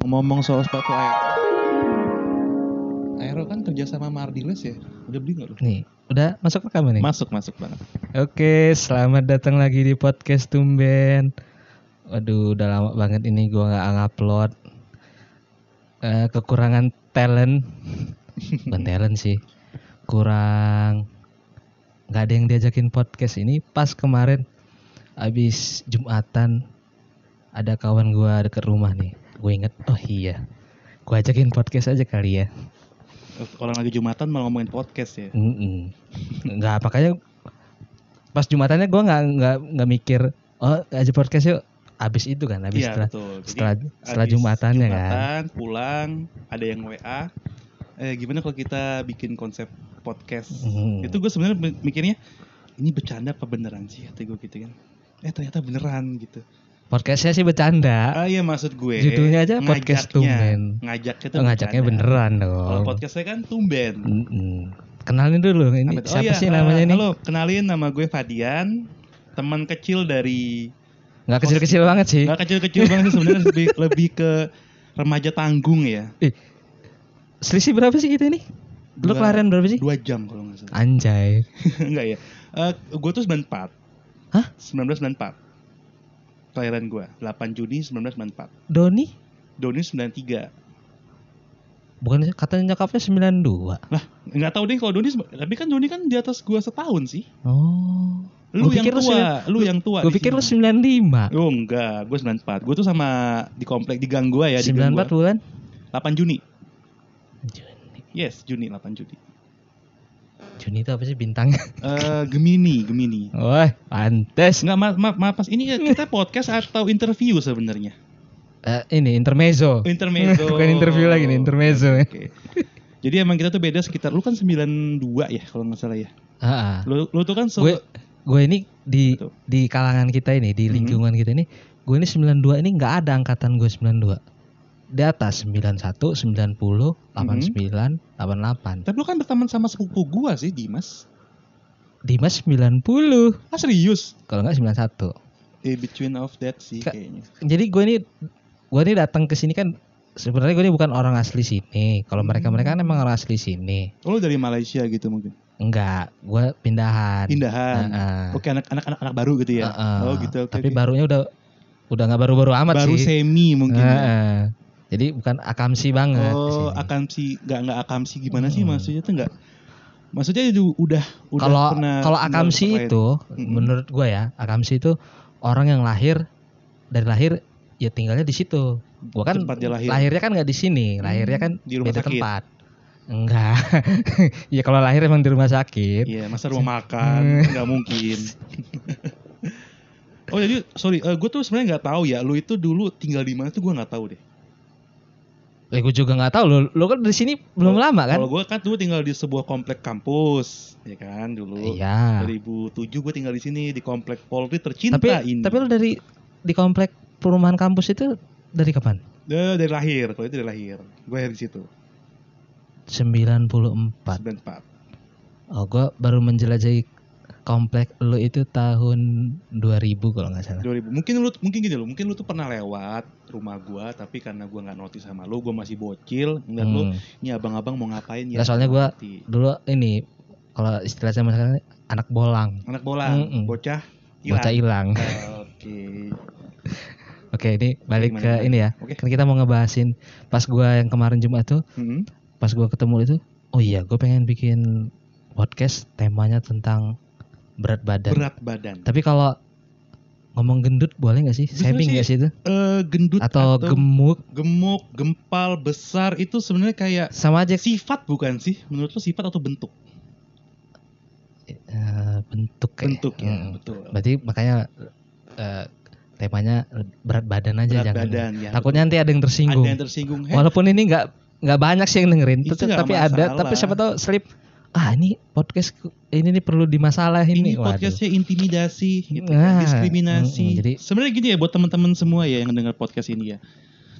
Ngomong soal sepatu Aero. Aero kan kerja sama Mardiles ya. Udah beli nggak lu? Nih, udah masuk rekaman nih? Masuk masuk banget. Oke, selamat datang lagi di podcast Tumben. Waduh, udah lama banget ini gua nggak ngupload. Eh, kekurangan talent, bukan talent sih, kurang nggak ada yang diajakin podcast ini. Pas kemarin abis jumatan ada kawan gua deket rumah nih. Gue inget, oh iya, gua ajakin podcast aja kali ya. Orang lagi Jumatan malah ngomongin podcast ya. Mm-mm. Nggak makanya pas jumatannya gue nggak nggak nggak mikir oh aja podcast yuk abis itu kan abis Iya setelah betul. Jadi, setelah setelah jumatannya kan Jumatan, pulang, ada yang WA. Eh gimana kalau kita bikin konsep podcast? Hmm. Itu gue sebenarnya mi- mikirnya ini bercanda apa beneran sih kata gue gitu kan. Eh ternyata beneran gitu. Podcastnya sih bercanda Ah iya maksud gue. Judulnya aja podcast tumben. Ngajaknya tuh oh, ngajaknya bercanda. beneran Kalau dong podcastnya kan tumben. Mm-mm. kenalin dulu ini tuh? siapa iya, sih eh, namanya nih Halo, kenalin nama gue Fadian. Teman kecil dari nggak kecil-kecil banget sih nggak kecil-kecil banget sih sebenarnya lebih, lebih ke remaja tanggung ya. selisih berapa sih kita ini lu kelahiran berapa sih Dua jam kalau nggak salah. anjay Enggak ya. Eh, gue tuh 94. Hah? 1994. Kelahiran gue 8 Juni 1994. Doni Doni 93. bukan katanya nyokapnya 92 Enggak tahu deh kalau Doni tapi kan Doni kan di atas gua setahun sih. oh Lu Gua yang pikir lu tua, lu yang tua. gue di pikir lu sini. 95 Oh enggak, gue 94. Gue tuh sama di komplek di gang gua ya, di 94 gang gua. bulan 8 Juni. Juni Yes, Juni 8 Juni. Juni itu apa sih bintangnya Eh Gemini, Gemini. Wah, pantes. Enggak, maaf, maaf, maaf. Ini ya kita podcast atau interview sebenarnya? Eh, ini intermezzo. Intermezzo. Bukan interview lagi nih, intermezzo. Oke. Jadi emang kita tuh beda sekitar lu kan 92 ya kalau nggak salah ya. Ah, ah. Lu lu tuh kan se- gue gue ini di Betul. di kalangan kita ini, di Mhm. lingkungan kita ini, gue ini 92 ini nggak ada angkatan gue 92. Di atas 91, 90, 89, 88. Tapi lu kan berteman sama sepupu gua sih, Dimas. Dimas 90, Ah serius? kalau nggak 91. Eh, between of that sih Ka- kayaknya. Jadi gue ini gue ini datang ke sini kan sebenarnya gue ini bukan orang asli sini. Kalau mereka mereka kan emang orang asli sini. Oh, lu dari Malaysia gitu mungkin. Enggak, gue pindahan. Pindahan. Heeh. Oke, anak-anak anak anak baru gitu ya. Heeh. Oh, gitu. Oke. Tapi oke. barunya udah udah nggak baru-baru amat baru sih. semi mungkin. ya. Jadi bukan akamsi banget. Oh, akamsi nggak nggak akamsi gimana sih Hmm. maksudnya tuh nggak? Maksudnya itu udah udah Kalau pernah kalau akamsi lain. itu, Mm-mm. menurut gue ya, akamsi itu orang yang lahir dari lahir ya tinggalnya di situ. Gua kan lahir. lahirnya kan nggak di sini, lahirnya kan di rumah beda sakit. tempat. Enggak. ya kalau lahir emang di rumah sakit. Iya, masa rumah makan nggak mungkin. oh jadi sorry, gue tuh sebenarnya nggak tahu ya, lu itu dulu tinggal di mana tuh gue nggak tahu deh. Eh, gue juga nggak tahu lo, lo kan di sini belum lama kan? Kalau gue kan dulu tinggal di sebuah komplek kampus, ya kan dulu. Iya. 2007 gue tinggal di sini di komplek Polri tercinta Tapi ini. tapi lo dari di komplek perumahan kampus itu dari kapan? Eh, dari lahir, kalau itu dari lahir. Gue lahir di situ, 94. 94. Oh, gue baru menjelajahi komplek lo itu tahun 2000 kalau nggak salah. 2000. Mungkin lu mungkin gini loh, mungkin lu tuh pernah lewat rumah gua tapi karena gua nggak notice sama lu, gua masih bocil dan lu Hmm. ini abang-abang mau ngapain ya? Nggak, soalnya gua- ngerti. Dulu ini kalau istilah zaman sekarang ini, anak bolang, anak bola, Mm-mm. bocah bocah hilang. Oke. Oke, ini balik Gimana, ke gimana? ini ya. Oke. Kan kita mau ngebahasin pas gua yang kemarin Jumat tuh, Hmm. pas gua ketemu itu, oh iya, gue pengen bikin podcast temanya tentang berat badan. Berat badan. Tapi kalau ngomong gendut boleh nggak sih? Justru sih, nggak sih itu? Eh, gendut Atau gemuk gemuk, gempal, besar itu sebenarnya kayak sama aja sifat bukan sih? Menurut lu sifat atau bentuk? eh, bentuk kayak. Bentuk ya, Hmm. betul. Berarti makanya eh, temanya berat badan aja Berat jangan. badan ya. Takutnya nanti ada yang betul. tersinggung. ada yang tersinggung. Walaupun ini nggak nggak banyak sih yang dengerin, Itu tapi ada. Tapi siapa tahu slip. Ah ini podcast ini nih perlu dimasalahin ini nih. Waduh. podcastnya intimidasi, gitu, Nah, kan, diskriminasi. mm-mm, jadi- sebenarnya gini ya buat teman-teman semua ya yang dengar podcast ini ya.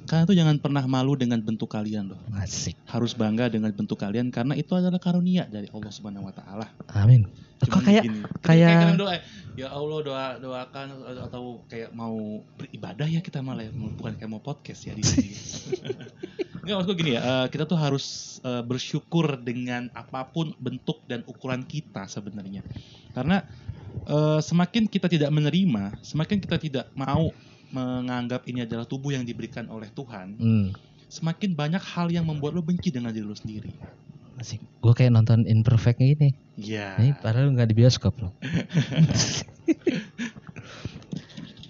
Kalian tuh jangan pernah malu dengan bentuk kalian loh. Asik. Harus bangga dengan bentuk kalian karena itu adalah karunia dari Allah Subhanahu wa taala. Amin. Kok Cuman kayak gini, kayak- kalian doa ya Allah doa doakan atau kayak mau beribadah ya kita malah ya, bukan kayak mau podcast ya di sini. Enggak maksudku gini ya, eh, kita tuh harus eh, bersyukur dengan apa pun bentuk dan ukuran kita sebenarnya. Karena eh, semakin kita tidak menerima, semakin kita tidak mau menganggap ini adalah tubuh yang diberikan oleh Tuhan, Hmm. semakin banyak hal yang membuat lo benci dengan diri lo sendiri. Asik. Gue kayak nonton Imperfect gini. Iya. Ini padahal nggak di bioskop loh.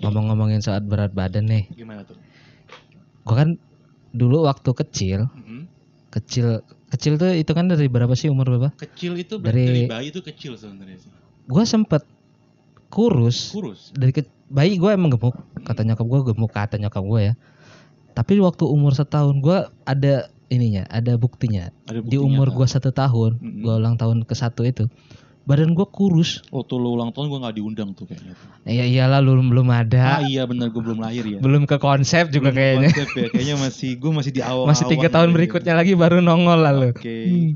Ngomong-ngomongin saat berat badan nih. Gimana tuh? Gue kan dulu waktu kecil, Mhm. kecil kecil tuh itu kan dari berapa sih umur berapa? Kecil itu Dari- dari bayi itu kecil sebenarnya sih. Gue sempet kurus Kurus. dari ke, bayi gue emang gemuk kata nyokap gue gemuk kata nyokap gue ya tapi waktu umur setahun gue ada ininya ada buktinya Ada di buktinya umur kan? gue satu tahun Mm-mm. gue ulang tahun ke satu itu badan gue kurus Waktu lu ulang tahun gue nggak diundang tuh kayaknya. tuh. ya iyalah belum belum Ah ada iya benar gue belum lahir ya. belum ke konsep juga Belum kayaknya konsep ya. Kayaknya masih gue masih di awal. masih tiga tahun berikutnya lagi baru nongol lalu Oke. Hmm.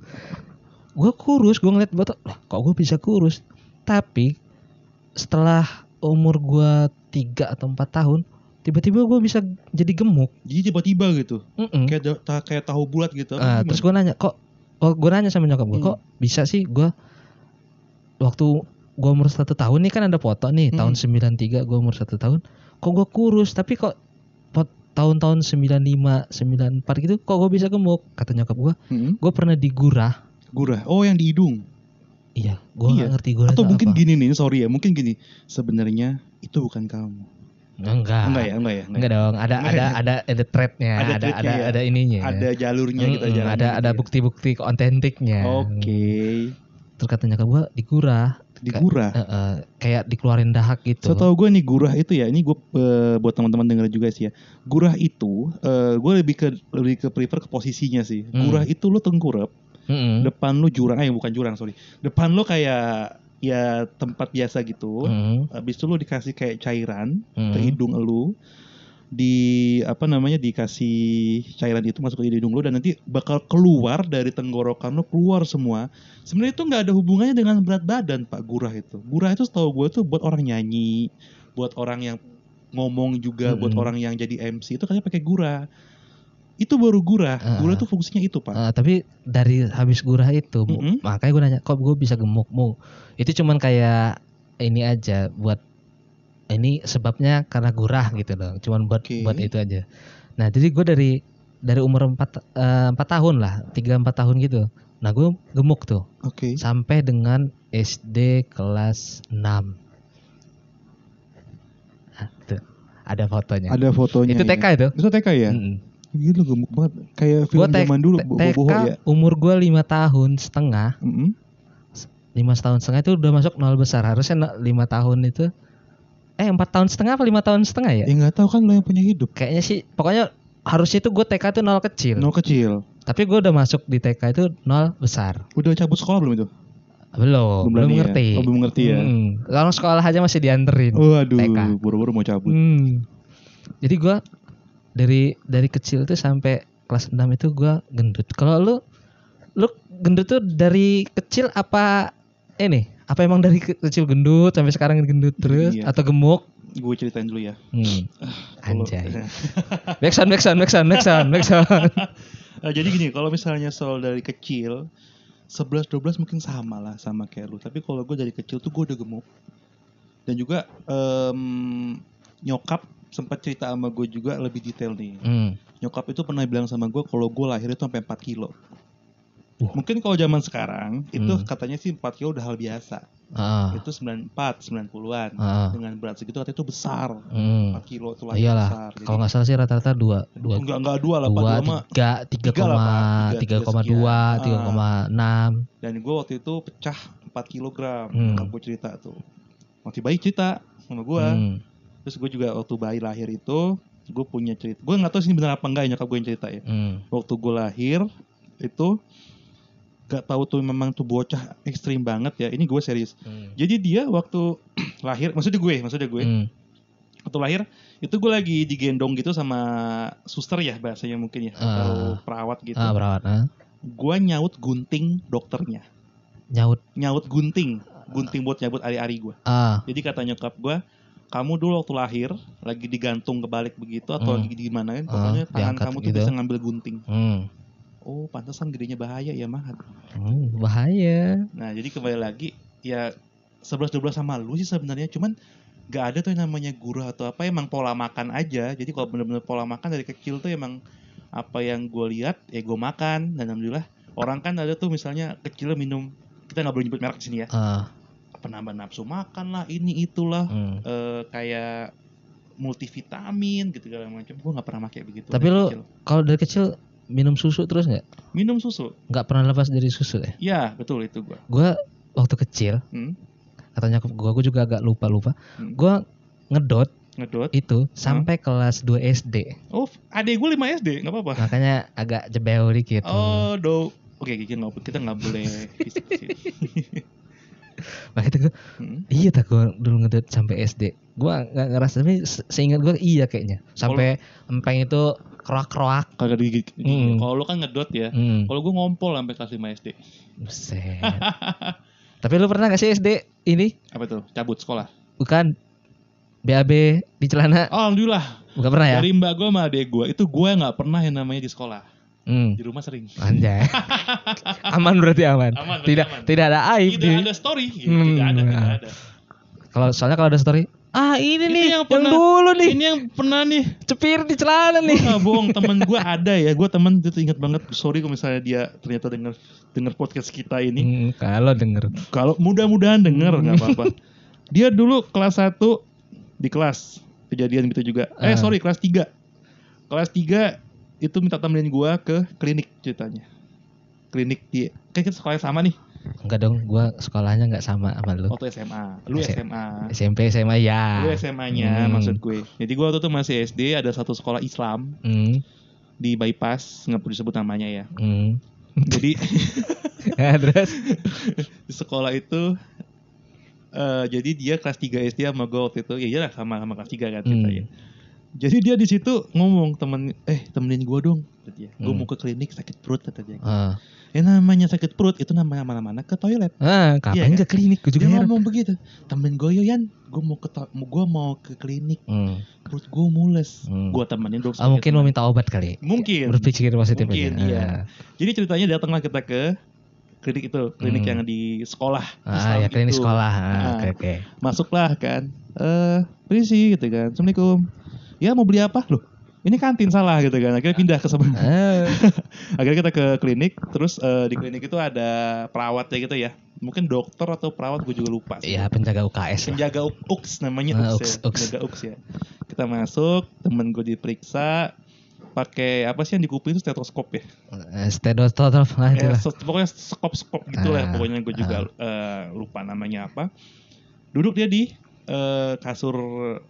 gue kurus gue ngeliat botol lah kok gue bisa kurus tapi setelah umur gue tiga atau empat tahun tiba-tiba gue bisa jadi gemuk Jadi tiba-tiba gitu. Mm-mm. Kayak da- ta- kayak tahu bulat gitu. Ah, Gimana? terus gue nanya kok kok gue nanya sama nyokap gue Hmm. kok bisa sih gue waktu gue umur satu tahun nih kan ada foto nih Hmm. tahun 93 gue umur satu tahun kok gue kurus tapi kok tahun-tahun 95 94 gitu kok gue bisa gemuk kata nyokap gue Mm-mm. gue pernah digurah Gurah. Oh yang di hidung. iya gue Iya. ngerti gurah Atau mungkin apa. gini nih, sorry ya, mungkin gini. Sebenarnya itu bukan kamu. enggak Enggak ya, enggak ya. enggak dong ada Enggak ada ya? ada ada threadnya Ada ada ada ada, ya? ada ininya Ada jalurnya kita Mm-mm, jalan. ada ada gitu ya. bukti-bukti otentiknya Oke. terus kata nyokap gue digurah Di gurah. Eh, eh, kayak dikeluarin dahak gitu. So tau gue nih gurah itu ya, ini gue eh, buat teman-teman denger juga sih ya. Gurah itu, eh, gue lebih ke lebih ke prefer ke posisinya sih. Hmm. Gurah itu lo tengkurap, Mm-mm. depan lo jurang, eh bukan jurang sorry, depan lo kayak ya tempat biasa gitu. Mm-mm. Habis itu lo dikasih kayak cairan Mm-mm. ke hidung lo, di apa namanya dikasih cairan itu masuk ke hidung lo dan nanti bakal keluar dari tenggorokan lo keluar semua. Sebenarnya itu nggak ada hubungannya dengan berat badan pak gurah itu. Gurah itu setahu gue tuh buat orang nyanyi, buat orang yang ngomong juga, buat Mm-mm. orang yang jadi MC itu katanya pakai gurah. Itu baru gurah. Ah. Gurah itu fungsinya itu pak. Eh, tapi dari habis gurah itu, Bu, Mm-mm. makanya gue nanya, kok gue bisa gemuk mu? Itu cuman kayak ini aja buat ini sebabnya karena gurah gitu loh. Cuman buat Oke. buat itu aja. Nah jadi gue dari dari umur 4 empat tahun lah, tiga empat tahun gitu. Nah gue gemuk tuh Oke. sampai dengan SD kelas 6 Nah, tuh, ada fotonya. Ada fotonya. itu ya. TK itu. Itu TK ya? Mm-mm. Gila gemuk banget. Kayak film Gua zaman dulu TK ya. umur gue lima tahun setengah Mm-mm. lima tahun setengah itu udah masuk nol besar harusnya lima tahun itu eh empat tahun setengah apa lima tahun setengah ya Ya nggak tahu kan lo yang punya hidup. kayaknya sih pokoknya harusnya itu gue TK itu nol kecil Nol kecil. tapi gue udah masuk di TK itu nol besar Udah cabut sekolah belum itu? belum belum, berani ya? ngerti Oh, belum ngerti ya? Hmm. kalau sekolah aja masih dianterin Waduh, TK. buru-buru mau cabut. Hmm. jadi gue dari dari kecil tuh sampai kelas 6 itu gue gendut kalau lu lu gendut tuh dari kecil apa ini apa emang dari ke- kecil gendut sampai sekarang gendut terus Iya. atau gemuk Gue ceritain dulu ya. Hmm. Kalau- Anjay. Backsound, backsound, backsound, backsound, backsound. Eh, jadi gini, kalau misalnya soal dari kecil 11 12 mungkin sama lah sama kayak lu. Tapi kalau gue dari kecil tuh gue udah gemuk. Dan juga em, nyokap sempat cerita sama gue juga lebih detail nih. Hmm. Nyokap itu pernah bilang sama gue kalau gue lahir itu sampai 4 kilo. Mungkin kalau zaman sekarang itu Hmm. katanya sih 4 kilo udah hal biasa. Ah, Itu 94, 90-an. ah, Dengan berat segitu katanya itu besar. hmm. 4 kilo itu Iyalah, besar. Jadi, kalau nggak salah sih rata-rata dua, dua, enggak enggak dua lah, Pak. dua, Dua mah tiga, tiga tiga lah, koma, Pak. Tiga- tiga tiga koma sekian. dua, Ah. tiga koma enam. Dan gue waktu itu pecah 4 kilogram. Hmm. Gue cerita tuh. Waktu bayi cerita sama gue. Hmm. Terus gue juga waktu bayi lahir itu, gue punya cerita. Gue nggak tahu sih ini benar apa enggak ya nyokap gue yang cerita ya. Hmm. Waktu gue lahir itu gak tahu tuh memang tuh bocah ekstrim banget ya. Ini gue serius. Hmm. Jadi dia waktu lahir, maksudnya gue, maksudnya gue, Hmm. waktu lahir itu gue lagi digendong gitu sama suster ya bahasanya mungkin ya atau Ah. perawat gitu. Ah, perawat. ah. Gue nyaut gunting dokternya. Nyaut. Nyaut gunting, gunting buat nyabut ari-ari gue. Ah, Jadi kata nyokap gue, kamu dulu waktu lahir lagi digantung kebalik begitu atau Hmm. lagi di mana kan, pokoknya tangan diangkat kamu tuh gitu. bisa ngambil gunting. hmm. Oh, pantesan gedenya bahaya ya mah. Hmm, bahaya. Nah, jadi kembali lagi ya 11 12 sama lu sih sebenarnya, cuman gak ada tuh yang namanya guru atau apa emang pola makan aja. Jadi kalau bener-bener pola makan dari kecil tuh emang apa yang gue lihat ya gue makan dan alhamdulillah orang kan ada tuh misalnya kecil minum kita nggak boleh nyebut merek sini ya Ah, penambah nafsu makan lah ini itulah hmm. eh, kayak multivitamin gitu segala macam gue nggak pernah pakai begitu Tapi kecil. Kalau dari kecil minum susu terus nggak? minum susu Nggak pernah lepas dari susu ya? ya betul itu gue Gua waktu kecil, hmm, katanya gua, gua juga agak lupa lupa. Hmm. Gua ngedot ngedot itu sampai kelas 2 SD. oh adek gue 5 SD nggak apa-apa Makanya agak jebel dikit. Oh, do. Oke, kita nggak kita nggak boleh. Makanya gua, Hmm. iya tak gua dulu ngedot sampai SD. Gua nggak ngerasa tapi se- seingat gua iya kayaknya. Sampai empeng itu kroak-kroak. Kagak digigit. Hmm. Kalau lu kan ngedot ya. Hmm. Kalau gue ngompol sampai kelas 5 SD. Buset. tapi lu pernah gak sih SD ini? Apa tuh? Cabut sekolah. Bukan BAB di celana? Oh, alhamdulillah. Bukan pernah ya? Dari mbak gue sama adek gue itu gue nggak pernah yang namanya di sekolah. Hmm. Di rumah sering. Anjay. aman berarti aman. Aman, berarti tidak aman. tidak ada aib Tidak di. ada story. Gitu. Hmm, Tidak ada, tidak ada. Kalau soalnya kalau ada story, ah ini Itu nih yang yang, pernah- dulu nih, Ini yang pernah nih. cepir di celana nih. gak bohong temen gue ada ya. Gue temen itu inget banget. Sorry kalau misalnya dia ternyata denger denger podcast kita ini. Hmm, kalau denger. Kalau mudah-mudahan denger nggak apa-apa. Dia dulu kelas 1 di kelas kejadian gitu juga. Eh Ah. sorry kelas 3. Kelas 3 itu minta temenin gua ke klinik ceritanya. Klinik di kayak kita sekolah sama nih Enggak dong, gua sekolahnya nggak sama sama lu. waktu SMA. Lu SM. SMA. SMP SMA ya. Lu SMA-nya Hmm. maksud gue. Jadi gua waktu itu masih SD ada satu sekolah Islam Hmm, di bypass nggak perlu disebut namanya ya. hmm. Jadi Nah, terus di sekolah itu eh jadi dia kelas 3 SD sama gue waktu itu ya iyalah sama sama kelas 3 kan ceritanya. Hmm. Jadi dia di situ ngomong temen eh temenin gue dong kata dia. Gue Hmm. mau ke klinik sakit perut kata dia. ah, Ya namanya sakit perut itu namanya mana-mana ke toilet. ah, kapan Iya, ke klinik? Gue juga Dia heran. ngomong begitu. Temen gue Yan, gue mau ke gue mau ke klinik Hmm. perut gue mules. Hmm. Gue temenin dong. Ah, mungkin mau minta obat kali. Mungkin. Berpikir positif Mungkin, aja. iya. Ah. Jadi ceritanya datanglah kita ke klinik itu, klinik Hmm. yang di sekolah. Ah, ya klinik itu. sekolah. Ah, Ah. Oke oke. masuklah kan eh perisi gitu kan assalamualaikum ya mau beli apa? Loh ini kantin salah gitu kan. Akhirnya pindah ke sebelah. Ah, akhirnya kita ke klinik terus eh, di klinik itu ada perawatnya gitu ya. Mungkin dokter atau perawat gue juga lupa sih. Ya penjaga UKS lah. penjaga U- UKS namanya Ah, UKS, ya. UKS, penjaga UKS ya. Kita masuk temen gue diperiksa pakai apa sih yang di kuping itu stetoskop ya? Eh, Stetoskop lah Eh, itulah. se- pokoknya skop-skop gitu lah Ah, pokoknya gue juga eh, lupa namanya apa. Duduk dia di eh, kasur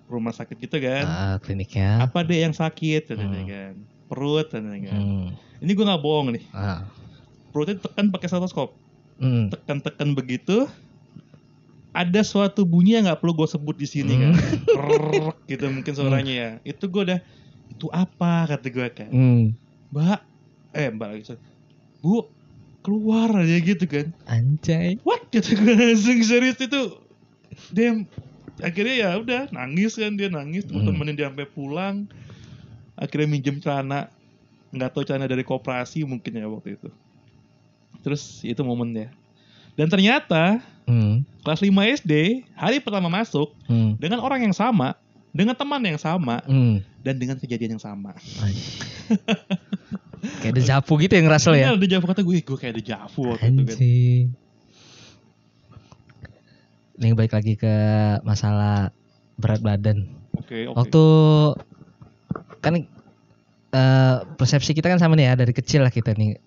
rumah sakit gitu kan Ah, kliniknya. apa deh yang sakit katanya Hmm. kan perut katanya kan Hmm. ini gue nggak bohong nih Ah. perutnya tekan pakai stetoskop Hmm. tekan-tekan begitu ada suatu bunyi yang nggak perlu gue sebut di sini kan Hmm. Krrrk gitu mungkin suaranya ya itu gue udah itu apa kata gue kan Hmm. mbak eh mbak lagi bu keluar aja gitu kan Anjay. what gitu gue langsung serius itu dia akhirnya ya udah nangis kan dia nangis Hmm. temen-temenin dia sampai pulang akhirnya minjem celana nggak tahu celana dari koperasi mungkin ya waktu itu terus itu momennya dan ternyata Hmm. kelas 5 SD hari pertama masuk Hmm. dengan orang yang sama dengan teman yang sama Hmm. dan dengan kejadian yang sama Ay. Kayak dejavu gitu yang ngerasa ya. Bener, dejavu kata gue gue kayak dejavu waktu itu kan Anjing. Nih balik lagi ke masalah berat badan. oke oke Waktu kan eh, persepsi kita kan sama nih ya dari kecil lah kita nih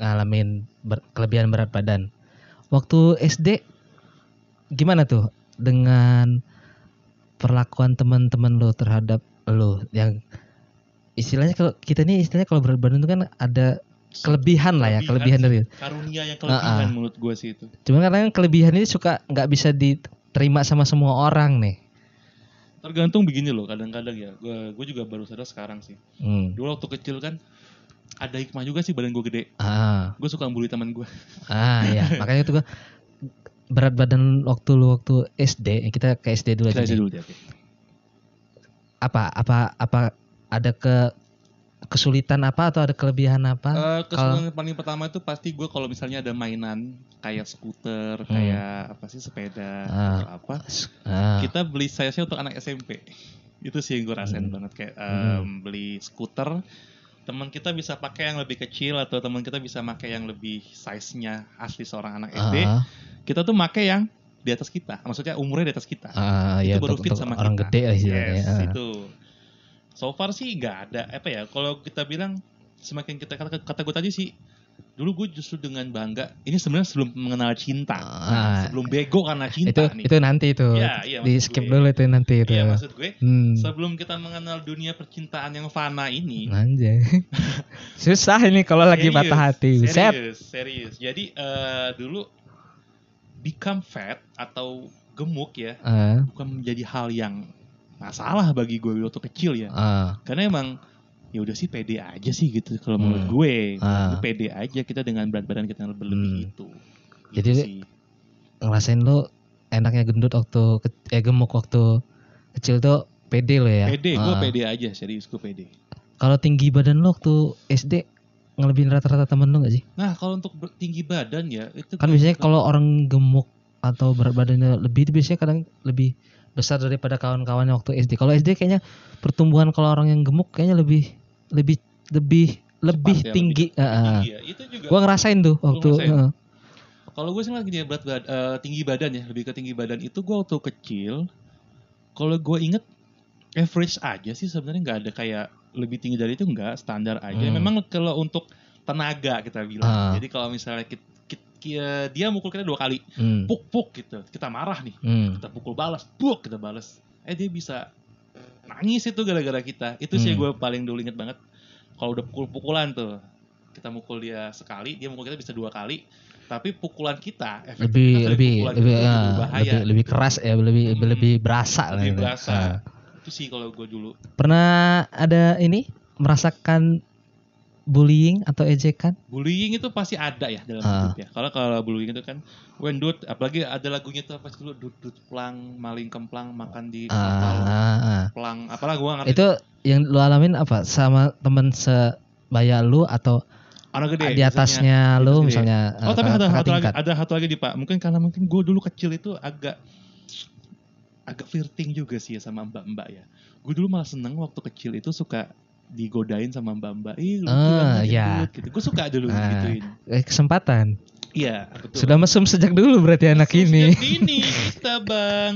ngalamin ber- kelebihan berat badan. Waktu SD gimana tuh dengan perlakuan teman-teman lo terhadap lo yang istilahnya kalau kita nih istilahnya kalau berat badan itu kan ada kelebihan lah ya kelebihan dari karunia yang kelebihan Ah, ah. menurut gue sih itu Cuma karena kelebihan ini suka nggak bisa diterima sama semua orang nih. Tergantung begini loh, kadang-kadang ya. Gue gue juga baru sadar sekarang sih. Hmm. Dulu waktu kecil kan ada hikmah juga sih badan gue gede. Ah, Gue suka bully teman gue. ah ya. Makanya itu gua berat badan waktu lu waktu SD, kita ke SD dulu Kita aja. nih. dulu ya. oke. Apa apa apa ada ke kesulitan apa atau ada kelebihan apa? Eh, kesulitan paling pertama itu pasti gue kalau misalnya ada mainan kayak skuter, kayak apa sih sepeda Hmm. Ah. atau apa, Ah, kita beli size-nya untuk anak SMP. Itu sih yang gue rasain Hmm. banget kayak Hmm. em, beli skuter. Teman kita bisa pakai yang lebih kecil atau teman kita bisa pakai yang lebih size-nya asli seorang anak SD. ah, Kita tuh pakai yang di atas kita, maksudnya umurnya di atas kita. ah, itu ya baru fit sama orang kita. gede lah. Yes, Ah. itu. So far sih nggak ada apa ya. Kalau kita bilang semakin kita kata, kata gue tadi sih dulu gue justru dengan bangga ini sebenarnya sebelum mengenal cinta Ah. sebelum bego karena itu cinta nih itu nanti itu Iya, iya, di skip gue. dulu itu nanti itu. Iya maksud gue Hmm. sebelum kita mengenal dunia percintaan yang fana ini Anjay. Susah ini kalau lagi patah hati. Serius serius jadi eh, dulu become fat atau gemuk ya Ah, bukan menjadi hal yang masalah bagi gue waktu kecil ya ah, karena emang ya udah sih pede aja sih gitu kalau Hmm. menurut gue Ah. Itu pede aja kita dengan berat badan kita yang berlebih Hmm. itu Jadi Gitu sih. ngerasain lu enaknya gendut waktu ke- eh gemuk waktu kecil tuh pede lo ya. pede gue Ah. pede aja serius gue pede Kalau tinggi badan lu waktu SD ngelebihin rata-rata temen lu gak sih? nah kalau untuk tinggi badan ya itu Kan gue biasanya kalau orang gemuk atau berat badannya lebih itu biasanya kadang lebih besar daripada kawan-kawannya waktu SD. Kalau SD kayaknya pertumbuhan kalau orang yang gemuk kayaknya lebih lebih lebih lebih ya, tinggi. lebih Ah, ah. tinggi ya. itu juga Gua ngerasain tuh waktu heeh. kalau gue sih lagi dia berat bad- eh, tinggi badan ya lebih ke tinggi badan itu gue waktu kecil kalau gue inget average aja sih sebenarnya nggak ada kayak lebih tinggi dari itu nggak standar aja Hmm. memang kalau untuk tenaga kita bilang Ah. jadi kalau misalnya kit- ki- dia mukul kita dua kali Hmm. puk puk gitu kita marah nih Hmm. kita pukul balas puk kita balas eh dia bisa nangis itu gara-gara kita itu sih Hmm. gue paling dulu inget banget kalau udah pukul-pukulan tuh kita mukul dia sekali dia mukul kita bisa dua kali tapi pukulan kita efek lebih kita lebih lebih kita ah, berbahaya lebih lebih keras ya lebih Hmm. lebih berasa lah lebih gitu. berasa Ah. itu sih kalau gue dulu pernah ada ini merasakan bullying atau ejekan bullying itu pasti ada ya dalam Ah. hidup ya kalau kalau bullying itu kan when dut apalagi ada lagunya tuh apa sih dulu dut dut plang maling kemplang makan di kapal ah, ah. plang apalah gue ngerti itu yang lu alamin apa sama temen sebaya lu atau orang gede di atasnya di lu gede. misalnya Oh eh, tapi ada kakak satu lagi, ada satu lagi nih Pak. Mungkin karena mungkin gue dulu kecil itu agak agak flirting juga sih ya sama mbak-mbak ya. Gue dulu malah seneng waktu kecil itu suka digodain sama mbak-mbak. Ih lucu Ah, ya. gendut," gitu. Gue suka dulu Ah. gituin. Eh, kesempatan Iya betul. sudah mesum sejak dulu berarti anak Sejak ini dini kita bang.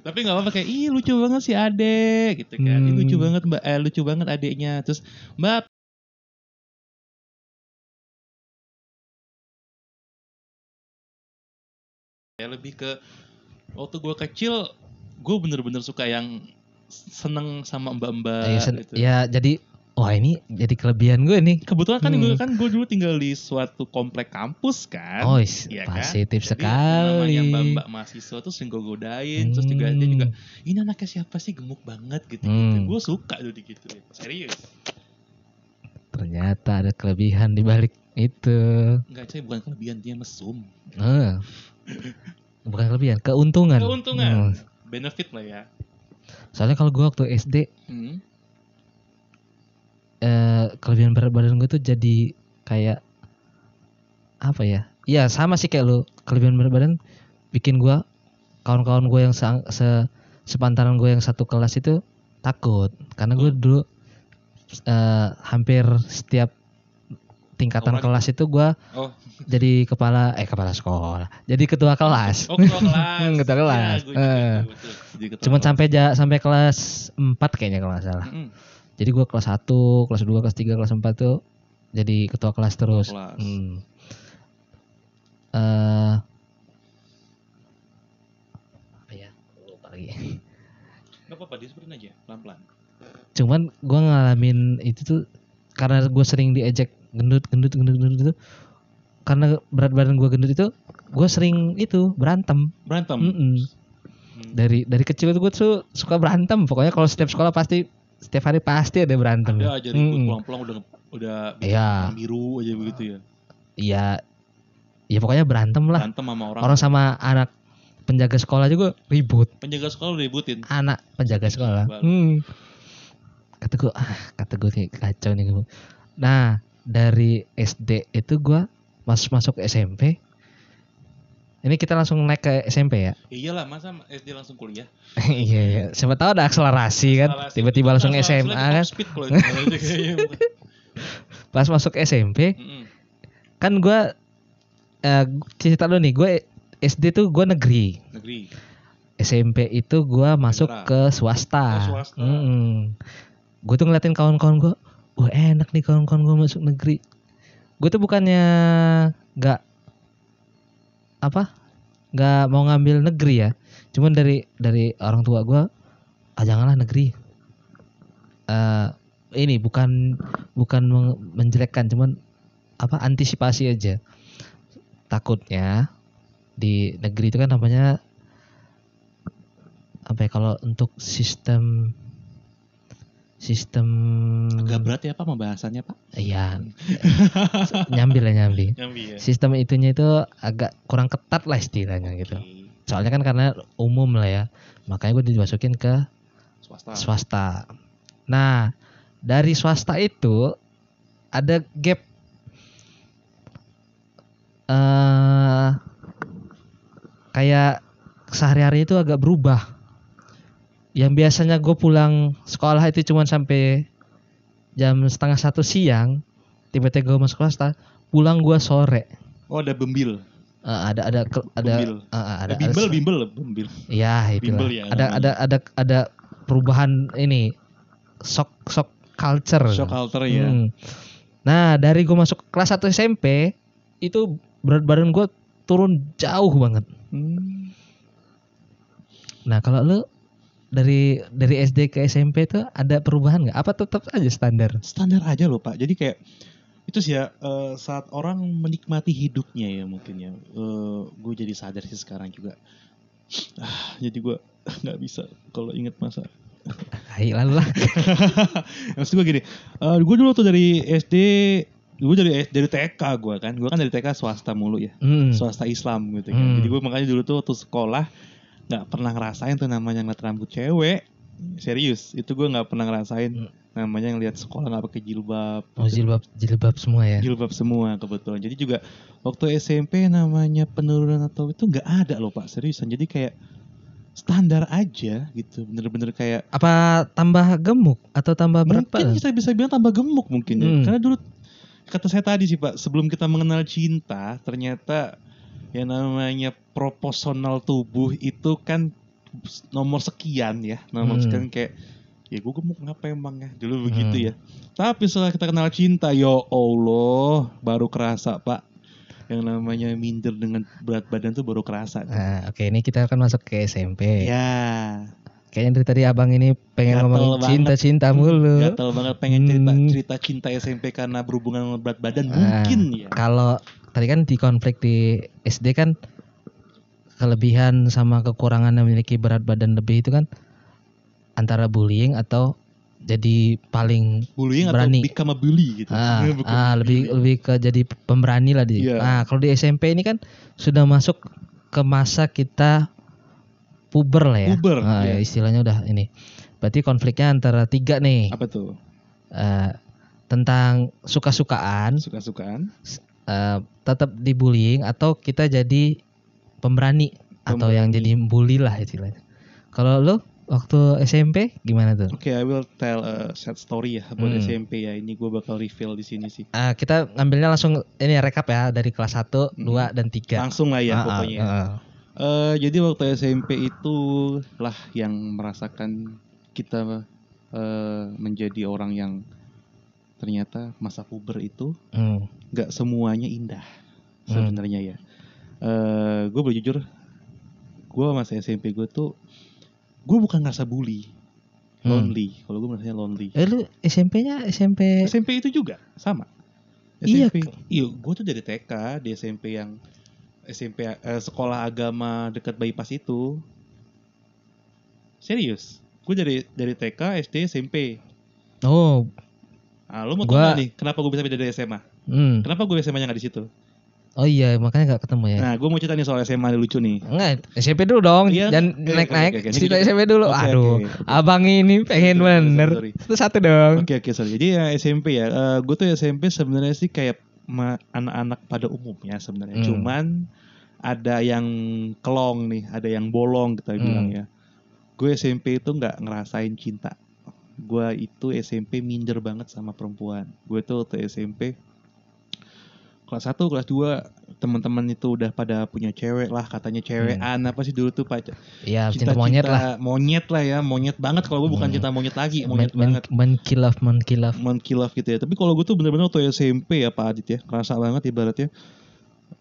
Tapi nggak apa-apa kayak ih lucu banget si ade gitu kan. Ih, Hmm. lucu banget mbak, eh, lucu banget adeknya. Terus mbak ya lebih ke waktu gue kecil gue bener-bener suka yang seneng sama mbak-mbak ya, sen- gitu. ya jadi wah ini jadi kelebihan gue nih Kebetulan kan Hmm. gue kan gue dulu tinggal di suatu komplek kampus kan. oh is- Iya kan? positif Jadi sekali namanya mbak-mbak mahasiswa tuh sering gue godain, terus juga dia Hmm. juga ini anaknya siapa sih gemuk banget gitu gitu. Hmm. Gue suka tuh digituin. Serius. ternyata ada kelebihan di balik itu Enggak, saya bukan kelebihan dia mesum. Eh. bukan kelebihan keuntungan Keuntungan. Hmm. Benefit lah ya. Soalnya kalau gue waktu SD Hmm. eh, kelebihan berat badan gue tuh jadi kayak apa ya? Iya sama sih kayak lu kelebihan berat badan bikin gue kawan-kawan gue yang se, se- sepantaran gue yang satu kelas itu takut karena gue dulu eh, hampir setiap tingkatan Olahraga. kelas itu gue Oh, jadi kepala eh kepala sekolah jadi ketua kelas oh ketua kelas. Ketua kelas. Ya, tuh, betul. Ketua cuman kelas. sampai ja, sampai kelas 4 kayaknya kalau nggak salah Mm-mm. jadi gue kelas 1, kelas 2, kelas 3, kelas 4 tuh jadi ketua kelas terus. kelas. Hmm. Eh, apa ya? Lupa lagi. Gak apa-apa, disebutin aja pelan-pelan. Cuman gue ngalamin itu tuh karena gue sering diejek gendut, gendut, gendut, gendut itu. Karena berat badan gue gendut itu, gue sering itu berantem. Berantem. Mm-mm. Hmm. dari dari kecil itu gue tuh suka berantem pokoknya kalau setiap sekolah pasti setiap hari pasti ada berantem Ada aja ribut Mm-mm. pulang-pulang udah udah warna biru aja begitu ya. iya ya pokoknya berantem lah Berantem sama orang. orang sama anak penjaga sekolah juga ribut penjaga sekolah ributin. anak penjaga sekolah Baru. hmm. kata gue ah kata gue nih kacau nih nah dari SD itu gue masuk masuk SMP ini kita langsung naik ke SMP ya Ya iyalah masa SD langsung kuliah. iya iya siapa tahu ada akselerasi kan tiba-tiba langsung SMA kan top speed kalau itu. Kayaknya. pas masuk SMP kan gue eh, cerita dulu nih gue SD tuh gue negeri Negeri. SMP itu gua masuk Negara. ke swasta. Swasta. Gue tuh ngeliatin kawan-kawan gue, wah enak nih kawan-kawan gue masuk negeri. Gue tuh bukannya nggak apa, nggak mau ngambil negeri ya. Cuman dari dari orang tua gue, ah janganlah negeri. Eh ini bukan bukan menjelekkan, cuman apa antisipasi aja. Takutnya di negeri itu kan namanya apa ya kalau untuk sistem sistem Agak berat ya Pak pembahasannya Pak. iya nyambi lah nyambi Nyambi ya. sistem itunya itu agak kurang ketat lah istilahnya gitu Oke. soalnya kan karena umum lah ya makanya gue dimasukin ke Swasta. swasta nah dari swasta itu ada gap eh kayak sehari-hari itu agak berubah yang biasanya gue pulang sekolah itu cuma sampai jam setengah satu siang tiba-tiba gue masuk swasta pulang gue sore Oh ada bembil. Eh, ada ada ke- ada Bembil. eh, eh, ada bimbel, ada- bimbel, bembil. Iya itulah. Bimbel ya ada ada ada ada perubahan ini shock shock culture. Shock culture ya. Hmm. Nah dari gue masuk kelas 1 SMP itu berat badan gue turun jauh banget. Hmm. Nah kalau lu dari dari SD ke SMP tuh ada perubahan nggak? Apa tetap aja standar? Standar aja loh Pak. Jadi kayak itu sih ya eh, saat orang menikmati hidupnya ya mungkin ya. gue jadi sadar sih sekarang juga. Ah, jadi gue nggak bisa kalau inget masa. Hai lalu lah. Maksud gue gini, gue dulu tuh dari SD, gue dari dari TK gue kan, gue kan dari TK swasta mulu ya, Hmm. swasta Islam gitu kan. Hmm. Jadi gue makanya dulu tuh waktu sekolah nggak pernah ngerasain tuh namanya ngeliat rambut cewek. Serius, itu gue nggak pernah ngerasain Hmm. namanya ngeliat sekolah nggak pakai jilbab. Oh jilbab jilbab semua ya. Jilbab semua kebetulan. Jadi juga waktu SMP namanya penurunan atau itu nggak ada loh pak seriusan. Jadi kayak standar aja gitu, bener-bener kayak Apa tambah gemuk atau tambah berat mungkin kita bisa bilang tambah gemuk mungkin ya. Hmm. Karena dulu kata saya tadi sih Pak, sebelum kita mengenal cinta, ternyata yang namanya proporsional tubuh itu kan nomor sekian ya, nomor Hmm. sekian kayak ya gue gemuk ngapa emang ya dulu begitu ya. Tapi setelah kita kenal cinta, ya Allah, baru kerasa Pak. Yang namanya minder dengan berat badan tuh baru kerasa. Nah, oke ini kita akan masuk ke SMP. Ya, Kayaknya dari tadi abang ini pengen Gatel ngomong banget. cinta-cinta mulu. gatel banget pengen cerita Hmm. cerita cinta SMP karena berhubungan dengan berat badan Ah, mungkin ya. Kalau tadi kan di konflik di SD kan kelebihan sama kekurangan yang memiliki berat badan lebih itu kan antara bullying atau jadi paling bullying Berani. atau become a bully gitu. ah, Bukan ah, lebih bully. lebih ke jadi pemberani lah di. Iya. Nah, kalau di SMP ini kan sudah masuk ke masa kita puber lah ya. Puber, Ah, iya. ya, istilahnya udah ini. Berarti konfliknya antara tiga nih. apa tuh? Eh, tentang suka-sukaan, Suka-sukaan. Eh, tetap dibullying atau kita jadi pemberani atau yang Pemberani. jadi bully lah istilahnya. Kalau lu waktu SMP gimana tuh? Oke, I will tell a sad story ya buat Hmm. SMP ya. Ini gue bakal reveal di sini sih. Ah, kita ngambilnya langsung ini rekap ya dari kelas 1, Hmm. 2 dan 3. Langsung lah ya ah, pokoknya. ah, ah. Eh, jadi waktu SMP itu lah yang merasakan kita eh, menjadi orang yang ternyata masa puber itu Hmm. nggak semuanya indah Hmm. sebenarnya ya. Eh gue boleh jujur, gue masa SMP gue tuh gue bukan ngerasa bully, Hmm. lonely. Kalau gue merasanya lonely. Eh lu SMP-nya SMP SMP itu juga sama. Iya, SMP, iya, gue tuh dari TK di SMP yang SMP eh, sekolah agama dekat bypass itu. Serius. Gue dari dari TK, SD, SMP. Oh, Nah, lu mau Gua- nggak nih kenapa gue bisa beda dari SMA? hmm. Kenapa gue SMA-nya nggak di situ? Oh iya, makanya nggak ketemu ya. Nah, gue mau cerita nih soal SMA nih lucu nih. Enggak, SMP dulu dong. Iya, oke, naik-naik. oke, oke. Ini Cerita SMP dulu. oke, Aduh, oke, oke. abang ini pengen Sorry, sorry, bener. sorry. Satu-satu dong. Oke oke sorry. Jadi ya SMP ya. gue tuh SMP sebenarnya sih kayak anak-anak pada umumnya sebenarnya. Hmm. Cuman ada yang kelong nih, ada yang bolong kita Hmm. bilang ya. Gue SMP itu nggak ngerasain cinta. Gue itu SMP minder banget sama perempuan. Gue tuh waktu SMP kelas 1, kelas 2 teman-teman itu udah pada punya cewek lah katanya cewekan apa sih dulu tuh pacar Iya, Hmm. cinta monyet lah. monyet lah ya monyet banget kalau gue bukan Hmm. cinta monyet lagi Men, monyet men, banget menkilaf, menkilaf. monkey love gitu ya. Tapi kalau gue tuh bener-bener waktu SMP ya Pak Adit ya, ngerasa banget ibaratnya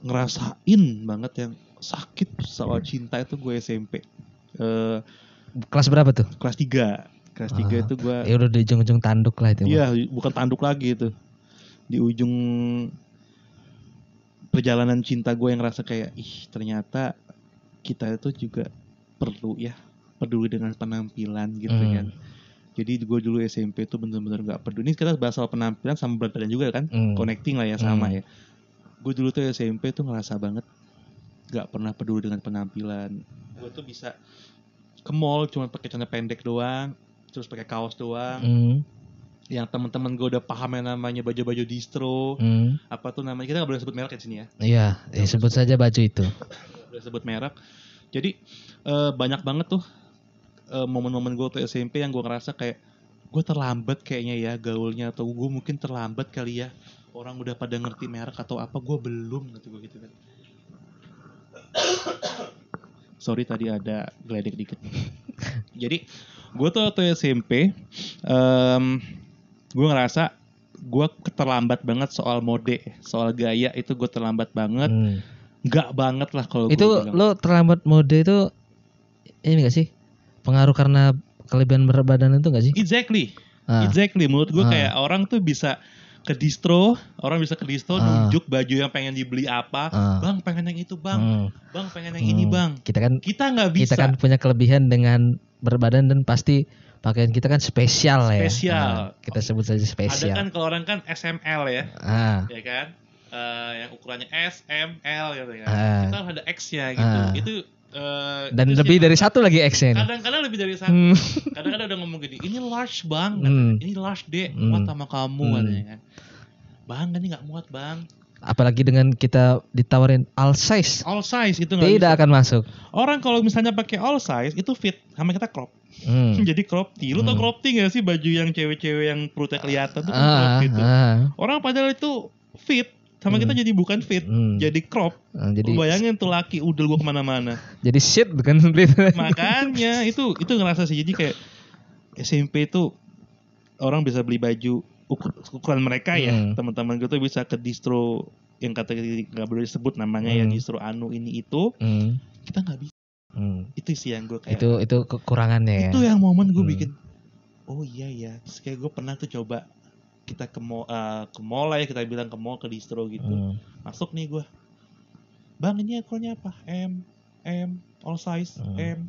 ngerasain banget yang sakit soal cinta itu gue SMP. Eh Kelas berapa tuh? kelas 3. Kelas 3 Ah, itu gue Ya udah di ujung-ujung tanduk lah itu. iya bukan tanduk lagi itu. Di ujung perjalanan cinta gue yang ngerasa kayak ih ternyata kita itu juga perlu ya peduli dengan penampilan gitu Hmm. kan. Jadi gue dulu SMP tuh bener-bener gak peduli. Ini kita bahas soal penampilan sama berat badan juga kan. Hmm. Connecting lah ya sama Hmm. ya. Gue dulu tuh SMP tuh ngerasa banget gak pernah peduli dengan penampilan. Gue tuh bisa ke mall cuma pakai celana pendek doang, terus pakai kaos doang. Hmm, Yang teman-teman gue udah paham yang namanya baju-baju distro, hmm. apa tuh namanya kita gak boleh sebut merek ya di sini ya. Iya, ya, sebut saja baju itu. Boleh sebut merek. Jadi eh, banyak banget tuh eh, momen-momen gue tuh SMP yang gue ngerasa kayak gue terlambat kayaknya ya gaulnya atau gue mungkin terlambat kali ya orang udah pada ngerti merek atau apa gue belum gitu gue gitu kan. Sorry tadi ada geledek dikit. Jadi gue tuh waktu SMP em gue ngerasa gue terlambat banget soal mode, soal gaya itu gue terlambat banget. Hmm. Banget lah kalau gua Itu bilang. lo terlambat mode itu ini gak sih? Pengaruh karena kelebihan berat badan itu gak sih? Exactly. Ah. Exactly. Menurut gue Ah. kayak orang tuh bisa ke distro, orang bisa ke distro Ah. nunjuk baju yang pengen dibeli apa. Ah. Bang pengen yang itu bang, Hmm. bang pengen yang ini Hmm. bang. Kita kan Kita nggak bisa. kita kan punya kelebihan dengan berat badan dan pasti pakaian kita kan spesial ya. Spesial. Nah, kita sebut saja Ada spesial. kan kalau orang kan SML ya, Ah, ya kan. Eh, yang ukurannya S, M, L gitu kan. Ah. Kita harus ada X-nya gitu. Ah. Itu eh, dan lebih dari satu lagi X-nya. Kadang-kadang lebih dari satu. Hmm. Kadang-kadang udah ngomong gini, ini large bang, Hmm. ini large deh, Hmm. muat sama kamu Hmm. katanya kan. Bang, ini nggak muat bang. Apalagi dengan kita ditawarin all size, All size itu nggak tidak bisa. akan masuk. Orang kalau misalnya pakai all size itu fit, sama kita crop. Hmm. Jadi crop tee. Lu tau Hmm. crop tee gak sih baju yang cewek-cewek yang perutnya kelihatan tuh kan crop Ah, gitu. ah. Orang padahal itu fit, sama kita Hmm. jadi bukan fit, Hmm. jadi crop. Ah, jadi Lu bayangin tuh laki udel gua ke mana-mana. jadi shit bukan split. Makanya itu itu ngerasa sih jadi kayak SMP itu orang bisa beli baju ukur- ukuran mereka ya Hmm. teman-teman gue tuh bisa ke distro yang kata nggak boleh disebut namanya ya Hmm. distro anu ini itu Hmm. kita nggak bisa Hmm. itu sih yang gue kayak Itu itu kekurangannya ya. itu yang momen gue Hmm. bikin oh iya ya terus kayak gue pernah tuh coba kita ke mall eh, ke mall lah ya kita bilang ke mall ke distro gitu Hmm. masuk nih gue bang ini ukurannya apa M M all size Hmm. M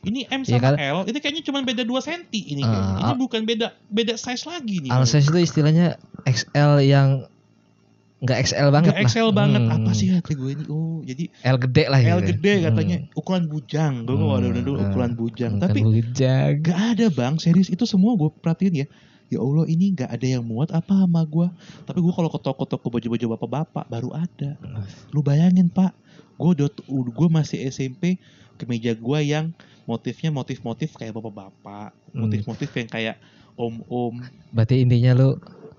ini M Iya sama kan? L itu kayaknya cuma beda 2 cm ini kayaknya. ini bukan beda beda size lagi nih All size itu istilahnya XL yang nggak XL banget Nggak XL lah. banget Hmm. apa sih kata gue ini oh jadi L gede lah L gitu. gede katanya Hmm. ukuran bujang gue Hmm, waduh dulu ukuran bujang Bukan tapi bujang. Gak ada bang, serius itu semua gue perhatiin ya. Ya Allah ini gak ada yang muat apa sama gue. Tapi gue kalau ke toko-toko baju-baju bapak-bapak baru ada. Lu bayangin pak, gue udah gue masih SMP kemeja gue yang motifnya motif-motif kayak bapak-bapak, Hmm. motif-motif yang kayak om-om. Berarti intinya lu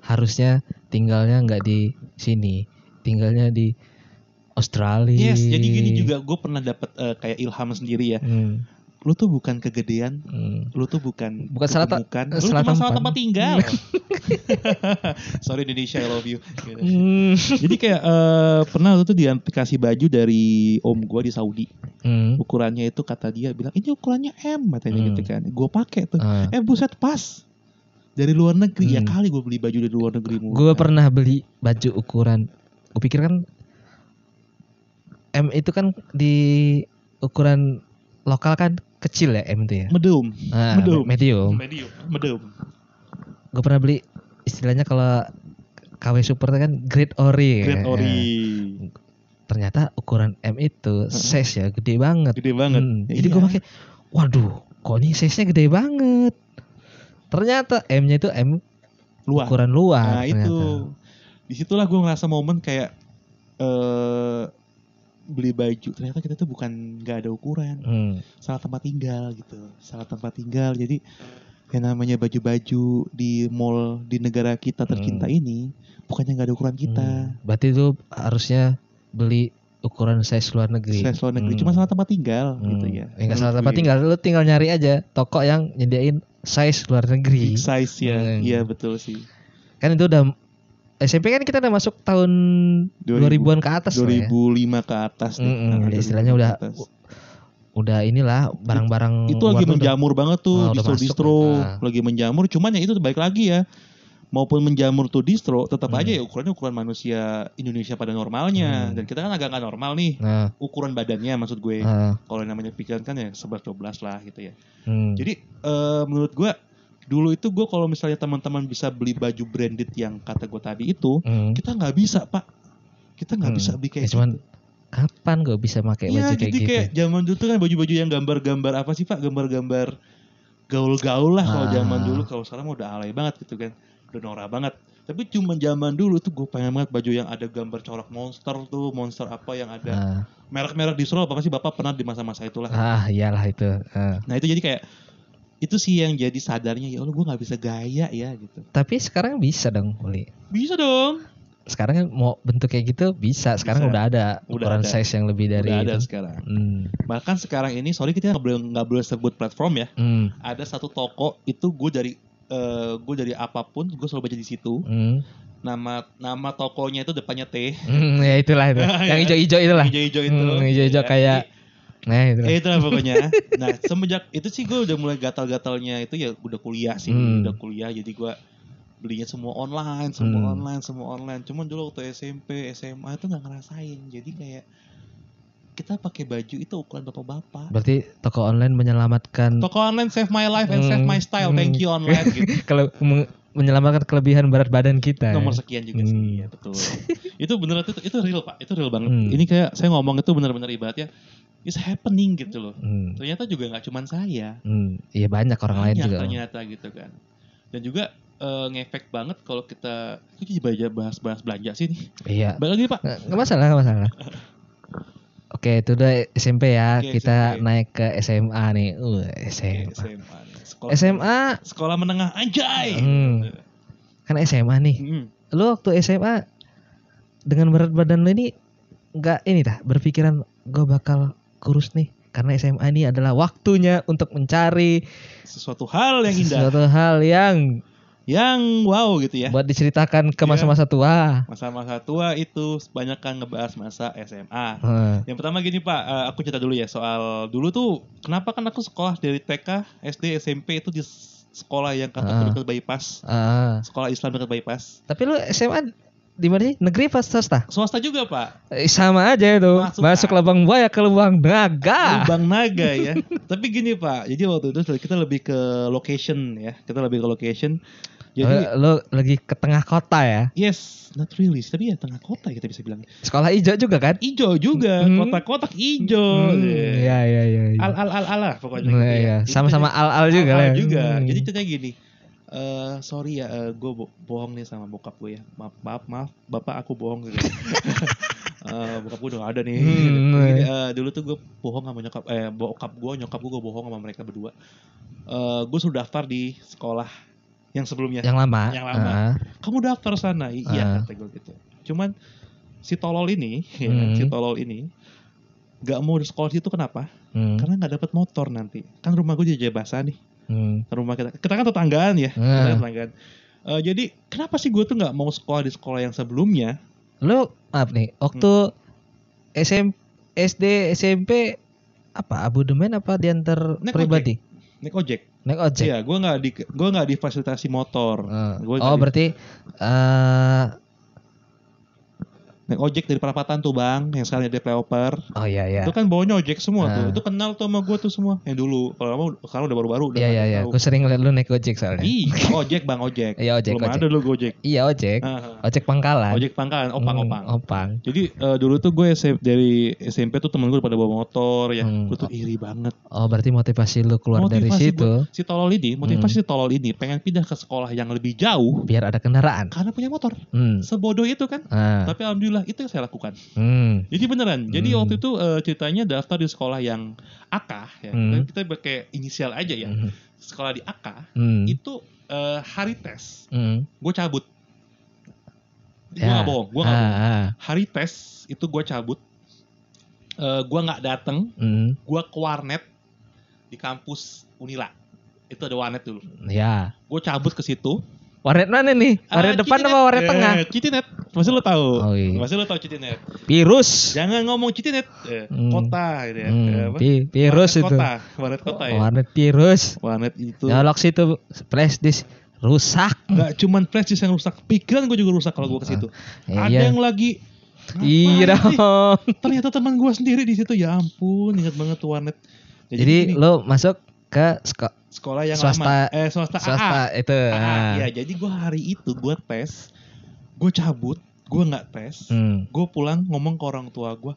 harusnya tinggalnya nggak di sini, tinggalnya di Australia. Yes, jadi gini juga gue pernah dapat eh, kayak ilham sendiri ya. Hmm, Lu tuh bukan kegedean, hmm. lu tuh bukan Bukan salah kegemukan, eh, lu salah cuma salah tempat. tinggal. Sorry Indonesia, I love you. Gitu. Hmm. Jadi kayak eh, pernah lu tuh dikasih baju dari om gua di Saudi. Hmm. Ukurannya itu kata dia bilang ini ukurannya M katanya Hmm. gitu kan. Gua pakai tuh. Ah. Eh buset pas. Dari luar negeri ya Hmm. kali gue beli baju dari luar negeri mulu. Gue pernah beli baju ukuran. Gue pikir kan M itu kan di ukuran lokal kan kecil ya M itu ya. Medium. Ah, medium. Medium. Medium. Medium. Gue pernah beli istilahnya kalau KW Super itu kan grade ori. Great ya. ori. Ternyata ukuran M itu size ya gede banget. Gede banget. Hmm, Jadi Iya. gue pakai, waduh, kok ini size-nya gede banget. Ternyata M-nya itu M luar. ukuran luar. Nah ternyata. itu, di situlah gue ngerasa momen kayak eh beli baju. Ternyata kita tuh bukan nggak ada ukuran, Hmm. salah tempat tinggal gitu, salah tempat tinggal. Jadi yang namanya baju-baju di mall di negara kita tercinta Hmm. ini bukannya nggak ada ukuran kita. Hmm. Berarti itu harusnya beli ukuran size luar negeri. Saya luar negeri, Hmm. cuma salah tempat tinggal gitu Hmm. ya. Ya, nggak salah Menurut tempat tinggal, lu tinggal nyari aja toko yang nyediain size luar negeri. Big size ya, Hmm. iya betul sih. Kan itu udah SMP kan kita udah masuk tahun 2000 2000-an ke atas lah ya. 2005 ke atas. nih. Mm-mm, Nah, ya 2005 istilahnya udah udah inilah barang-barang itu lagi tuh udah- menjamur banget tuh Ah, udah distro-distro masuk, ah. lagi menjamur cuman ya itu baik lagi ya maupun menjamur tuh distro tetap Hmm. aja ya ukurannya ukuran manusia Indonesia pada normalnya Hmm. dan kita kan agak nggak normal nih Nah, ukuran badannya maksud gue ah, kalau namanya pikiran kan ya 11 12 lah gitu ya hmm. jadi eh, menurut gue dulu itu gue kalau misalnya teman-teman bisa beli baju branded yang kata gue tadi itu Hmm. kita nggak bisa pak kita nggak Hmm. bisa beli kayak Ya, cuman gitu. kapan gue bisa pakai Iya, baju kayak jadi gitu? kayak zaman dulu tuh kan baju-baju yang gambar-gambar apa sih Pak? Gambar-gambar gaul-gaul lah kalau Ah. zaman dulu. Kalau sekarang udah alay banget gitu kan. Udah norak banget. Tapi cuma zaman dulu tuh gue pengen banget baju yang ada gambar corak monster tuh, monster apa yang ada Ah, merek-merek di Solo apa sih Bapak pernah di masa-masa itulah. ah, iyalah itu. Ah. Nah, itu jadi kayak itu sih yang jadi sadarnya ya Allah gue nggak bisa gaya ya gitu. Tapi sekarang bisa dong, Uli. Bisa dong. Sekarang kan mau bentuk kayak gitu bisa. Sekarang Bisa. udah ada Udah ukuran ada. size yang lebih dari Udah ada itu. sekarang. Hmm. Bahkan sekarang ini sorry kita nggak boleh nggak boleh sebut platform ya. Hmm. ada satu toko itu gue dari eh gue dari apa pun gue selalu baca di situ Hmm. nama nama tokonya itu depannya T Hmm, ya itulah itu. yang hijau-hijau itulah. hijau-hijau itu Hmm, hijau-hijau Ya, kayak jadi- eh, itu lah. Pokoknya. Nah semenjak itu sih gue udah mulai gatal-gatalnya itu ya udah kuliah sih Hmm. udah kuliah. Jadi gue belinya semua online semua Hmm. online semua online. Cuman dulu waktu SMP SMA itu nggak ngerasain. Jadi kayak kita pakai baju itu ukuran bapak-bapak. Berarti toko online menyelamatkan toko online save my life and save my style. Thank you online gitu. Kalau menyelamatkan kelebihan berat badan kita. nomor sekian juga sih Hmm. ya betul itu bener itu itu real pak itu real banget Hmm. ini kayak saya ngomong itu benar-benar ibaratnya is happening gitu loh Hmm. ternyata juga nggak cuman saya Hmm. Iya banyak orang lain banyak juga. ternyata gitu kan dan juga eh, ngefek banget kalau kita itu baca bahas-bahas belanja sih nih Iya. balik lagi pak Nggak nggak masalah, nggak masalah. Oke, itu udah SMP ya. Oke, Kita SMP. naik ke SMA nih. Uh, Oke, SMA. SMA nih. Sekolah SMA sekolah menengah anjay Hmm. kan SMA nih. Hmm. Lu waktu SMA dengan berat badan lu ini nggak ini dah berpikiran gue bakal kurus nih karena SMA ini adalah waktunya untuk mencari sesuatu hal yang indah sesuatu hal yang yang wow gitu ya buat diceritakan ke Iya. masa-masa tua. masa-masa tua itu banyak kan ngebahas masa SMA Heeh. Yang pertama gini Pak, eh, aku cerita dulu ya soal dulu tuh kenapa kan aku sekolah dari TK, SD, SMP itu di sekolah yang kata Ah. dekat bypass, Ah. sekolah Islam dekat bypass. Tapi lu SMA di mana sih? Negeri apa swasta? Swasta juga Pak, Eh, sama aja itu. Masuk, Masuk, ah. lubang buaya ke lubang naga. Lubang Naga ya. Tapi gini Pak, jadi waktu itu kita lebih ke location ya, kita lebih ke location. Jadi Eh, lu lagi ke tengah kota ya. yes, not really, tapi ya tengah kota kita bisa bilang. Sekolah hijau juga kan? Ijo juga, Hmm. kotak-kotak ijo. Hmm, Iya iya iya. iya. Al al al al lah pokoknya. Nah, gitu ya. iya. Sama-sama al-al juga Al-al lah. juga. Hmm. Jadi ceritanya gini. eh sorry ya, gue bohong nih sama bokap gue ya. Maaf, maaf, maaf, bapak aku bohong gitu. Eh, bokap gue udah ada nih. Hmm, Jadi, eh, dulu tuh gue bohong sama nyokap, eh bokap gue, nyokap gue gue bohong sama mereka berdua. Eh gue sudah daftar di sekolah yang sebelumnya. Yang lama. Yang lama. Ah. Kamu daftar sana, iya Ah. kata gue gitu. Cuman si tolol ini, ya Hmm. si tolol ini gak mau di sekolah situ kenapa? Hmm. Karena nggak dapat motor nanti. Kan rumah gue jadi basah nih Hmm. rumah kita kita kan tetanggaan ya kita Ah. kan tetanggaan Eh, jadi kenapa sih gue tuh nggak mau sekolah di sekolah yang sebelumnya Lu maaf nih, waktu Hmm. SM, SD, SMP apa abodemen apa diantar Naik pribadi? Naik ojek Naik ojek. iya gue nggak di gue nggak difasilitasi motor Ah. Gua oh di- berarti eh naik ojek dari perapatan tuh bang, yang sekarang jadi flyover. Oh iya iya. Itu kan bawanya ojek semua tuh. Ah. Itu kenal tuh sama gue tuh semua. Yang dulu, kalau kamu sekarang udah baru-baru. udah Iya iya iya. Gue sering liat lu naik ojek soalnya. Ih, ojek bang ojek. Iya ojek Belum ojek. ada dulu gojek. Iya ojek. Ah, Ojek pangkalan. ojek pangkalan, opang Hmm, opang. Opang. Jadi eh, dulu tuh gue SM dari SMP tuh temen gue pada bawa motor ya. Hmm. Gue tuh iri banget. Oh berarti motivasi lu keluar dari Motivasi situ Si tolol ini, motivasi Hmm. si tolol ini pengen pindah ke sekolah yang lebih jauh biar ada kendaraan. karena punya motor. Hmm. Sebodoh itu kan. Ah. Tapi alhamdulillah itu yang saya lakukan. Hmm. Jadi beneran. Jadi Hmm. waktu itu eh, ceritanya daftar di sekolah yang AK ya. Hmm. Dan kita pakai inisial aja ya. Hmm. Sekolah di AK Hmm. itu eh, hari tes Hmm. gue cabut. Gue Ya. gak bohong, gue gak Ah, bohong. ah. Hari tes itu gue cabut. Eh gue nggak dateng, Hmm. gue ke warnet di kampus Unila. Itu ada warnet dulu. Ya. Gue cabut ke situ. Warnet mana nih? Warnet Ah, depan Citinet. apa warnet Eh, tengah? Citinet. Masih lo tahu? Oh, iya. Masih lo tahu Citinet? Virus. Jangan ngomong Citinet. Eh, Hmm. Kota gitu ya. Eh, Hmm. apa? vi- Virus Warnet itu. Kota. Warnet kota ya. Warnet virus. Warnet itu. Nyolok situ flash disk rusak. Gak cuman flash disk yang rusak, pikiran gue juga rusak kalau gue ke situ. Ada Iya. yang lagi Iya dong. Ternyata teman gue sendiri di situ. Ya ampun, ingat banget tuh warnet. Ya, Jadi gini, lo masuk ke seko- sekolah yang swasta- lama. Eh swasta, swasta AA. itu. AA. Iya, jadi gue hari itu gue tes, gue cabut, gue nggak tes, Hmm. gue pulang ngomong ke orang tua gue,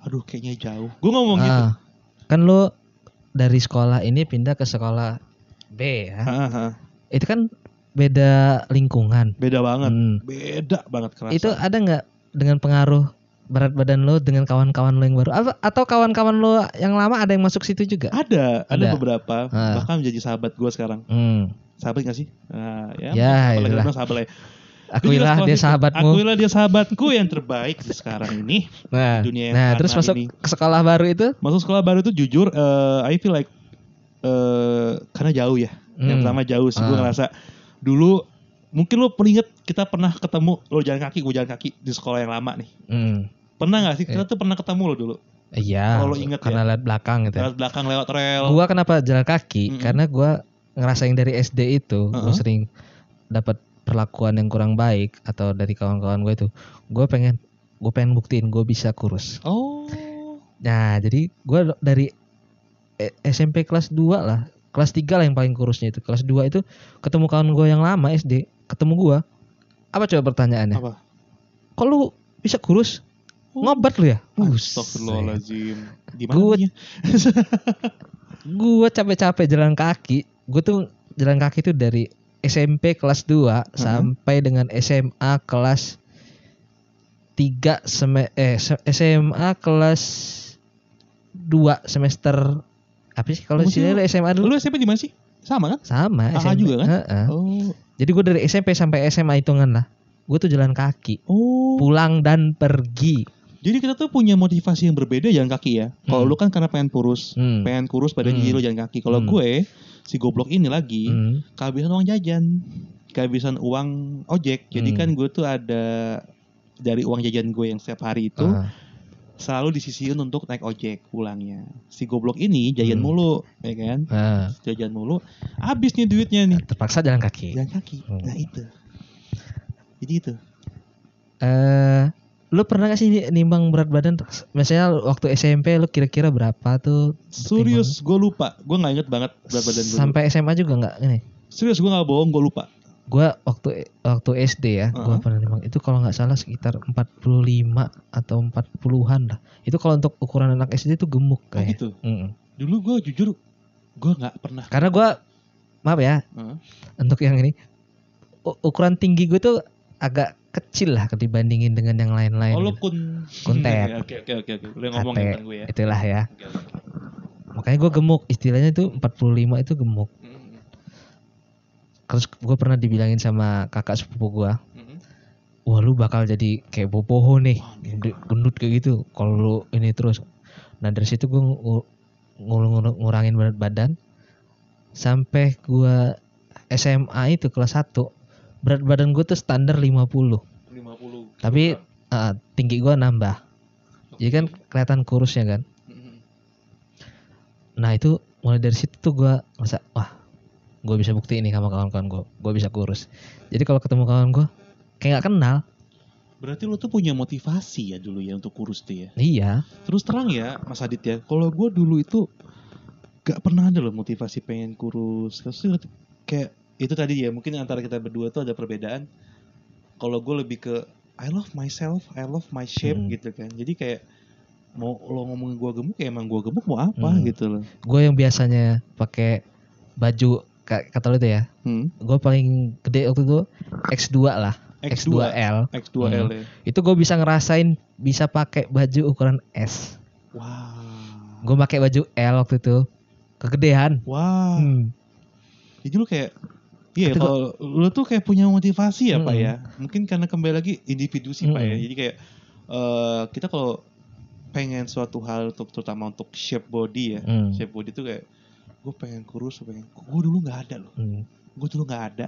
aduh kayaknya jauh. Gue ngomong gitu. Ah. Kan lo dari sekolah ini pindah ke sekolah B ya. Itu kan beda lingkungan. Beda banget, Hmm. beda banget kerasa. Itu ada nggak dengan pengaruh berat badan lo dengan kawan-kawan lo yang baru Apa- atau kawan-kawan lo yang lama ada yang masuk situ juga? ada, ada, Ada. beberapa, Ah. bahkan menjadi sahabat gue sekarang. Hmm. Sahabat gak sih? Nah, ya, Ya, apalagi bilang sahabat lah ya. Akuilah dia sahabatmu. Akuilah dia sahabatku yang terbaik di sekarang ini. Nah, dunia yang nah terus masuk ini. ke sekolah baru itu? Masuk sekolah baru tuh jujur, eh, I feel like eh karena jauh ya. Yang Hmm. pertama jauh sih, gue Ah. ngerasa dulu mungkin lo peringet kita pernah ketemu lo jalan kaki, gue jalan kaki di sekolah yang lama nih. Hmm. Pernah gak sih? Kita tuh pernah ketemu lo dulu. Iya. Kalau lo inget karena lihat belakang gitu. ya. Lewat belakang lewat rel. Gua kenapa jalan kaki? Mm-mm. Karena gua ngerasain dari SD itu, gua Uh-uh. sering dapat perlakuan yang kurang baik atau dari kawan-kawan gue itu. Gue pengen gue pengen buktiin gue bisa kurus. Oh. Nah, jadi gua dari E- SMP kelas 2 lah. Kelas 3 lah yang paling kurusnya itu. Kelas 2 itu ketemu kawan gue yang lama SD, ketemu gua. Apa coba pertanyaannya? Apa? Kok lu bisa kurus? Oh. Ngobat lu ya? Astagfirullahaladzim. Di mana Gua- gue capek-capek jalan kaki gue tuh jalan kaki tuh dari SMP kelas 2 sampai dengan SMA kelas 3 sem eh SMA kelas 2 semester apa sih kalau di sini lu SMA dulu Lu SMP di mana sih? Sama kan? sama AA juga kan? Heeh. Oh. jadi gue dari SMP sampai SMA hitungan lah gue tuh jalan kaki Oh. pulang dan pergi Jadi kita tuh punya motivasi yang berbeda jalan kaki ya. Kalau Hmm. lu kan karena pengen kurus, Hmm. pengen kurus badan Hmm. lu jalan kaki. Kalau Hmm. gue si goblok ini lagi Hmm. kehabisan uang jajan, kehabisan uang ojek. Jadi Hmm. kan gue tuh ada dari uang jajan gue yang setiap hari itu Ah. selalu disisihin untuk naik ojek pulangnya. Si goblok ini jajan Hmm. mulu, ya kan? Ah. Jajan mulu, habis nih duitnya nih. terpaksa jalan kaki Jalan kaki. Hmm. Nah itu. Jadi itu. eh lu pernah gak sih ni- nimbang berat badan? Misalnya waktu SMP lu kira-kira berapa tuh? Serius, gue lupa. Gue nggak inget banget berat badan gue. Sampai SMA juga nggak ini? Serius, gue nggak bohong, gue lupa. Gua waktu waktu SD ya, gua Uh-huh. pernah nimbang itu kalau nggak salah sekitar 45 atau 40-an lah. Itu kalau untuk ukuran anak SD itu gemuk Oh kayak. gitu. Mm-mm. Dulu gue jujur, gue nggak pernah. Karena gua maaf ya, Heeh. untuk yang ini ukuran tinggi gue tuh agak kecil lah dibandingin dengan yang lain-lain. Oh gitu. kun Kuntet. Oke oke oke oke. Yang ngomong ya gue ya. Itulah ya. Oke. Makanya gue gemuk, istilahnya itu 45 itu gemuk. Mm, Terus gue pernah dibilangin sama kakak sepupu gue, mm, mm. wah lu bakal jadi kayak bopoho nih, gendut kayak gitu. Kalau lu ini terus, nah dari situ gue ngurangin berat badan, sampai gue SMA itu kelas 1 berat badan gue tuh standar 50 50. Tapi- ah, tinggi gue nambah. Jadi kan kelihatan kurusnya kan? Mm, nah itu mulai dari situ tuh gue ngerasa wah gue bisa bukti ini sama kawan-kawan gue gue bisa kurus. Jadi kalau ketemu kawan gue kayak nggak kenal. Berarti lu tuh punya motivasi ya dulu ya untuk kurus tuh ya. Iya. Terus terang ya Mas Adit ya, kalau gue dulu itu gak pernah ada loh motivasi pengen kurus. Terus kayak itu tadi ya mungkin antara kita berdua tuh ada perbedaan. Kalau gue lebih ke I love myself, I love my shape Hmm. gitu kan. Jadi kayak mau lo ngomongin gue gemuk ya emang gue gemuk mau apa Hmm. gitu loh. Gue yang biasanya pakai baju ka- kata lu tuh ya. Hmm. Gue paling gede waktu itu X2 lah. X2, X2L. X2L ya. Itu gue bisa ngerasain bisa pakai baju ukuran S. Wow. Gue pakai baju L waktu itu. Kegedean. Wah. Hmm. Jadi lu kayak Iya, Tapi kalau lu tuh kayak punya motivasi ya, Pak Mm-mm. ya. Mungkin karena kembali lagi individu sih, Pak ya. Jadi kayak eh kita kalau pengen suatu hal untuk terutama untuk shape body ya. Hmm. Shape body tuh kayak gue pengen kurus, pengen. Gue dulu nggak ada loh. Hmm. Gue dulu nggak ada.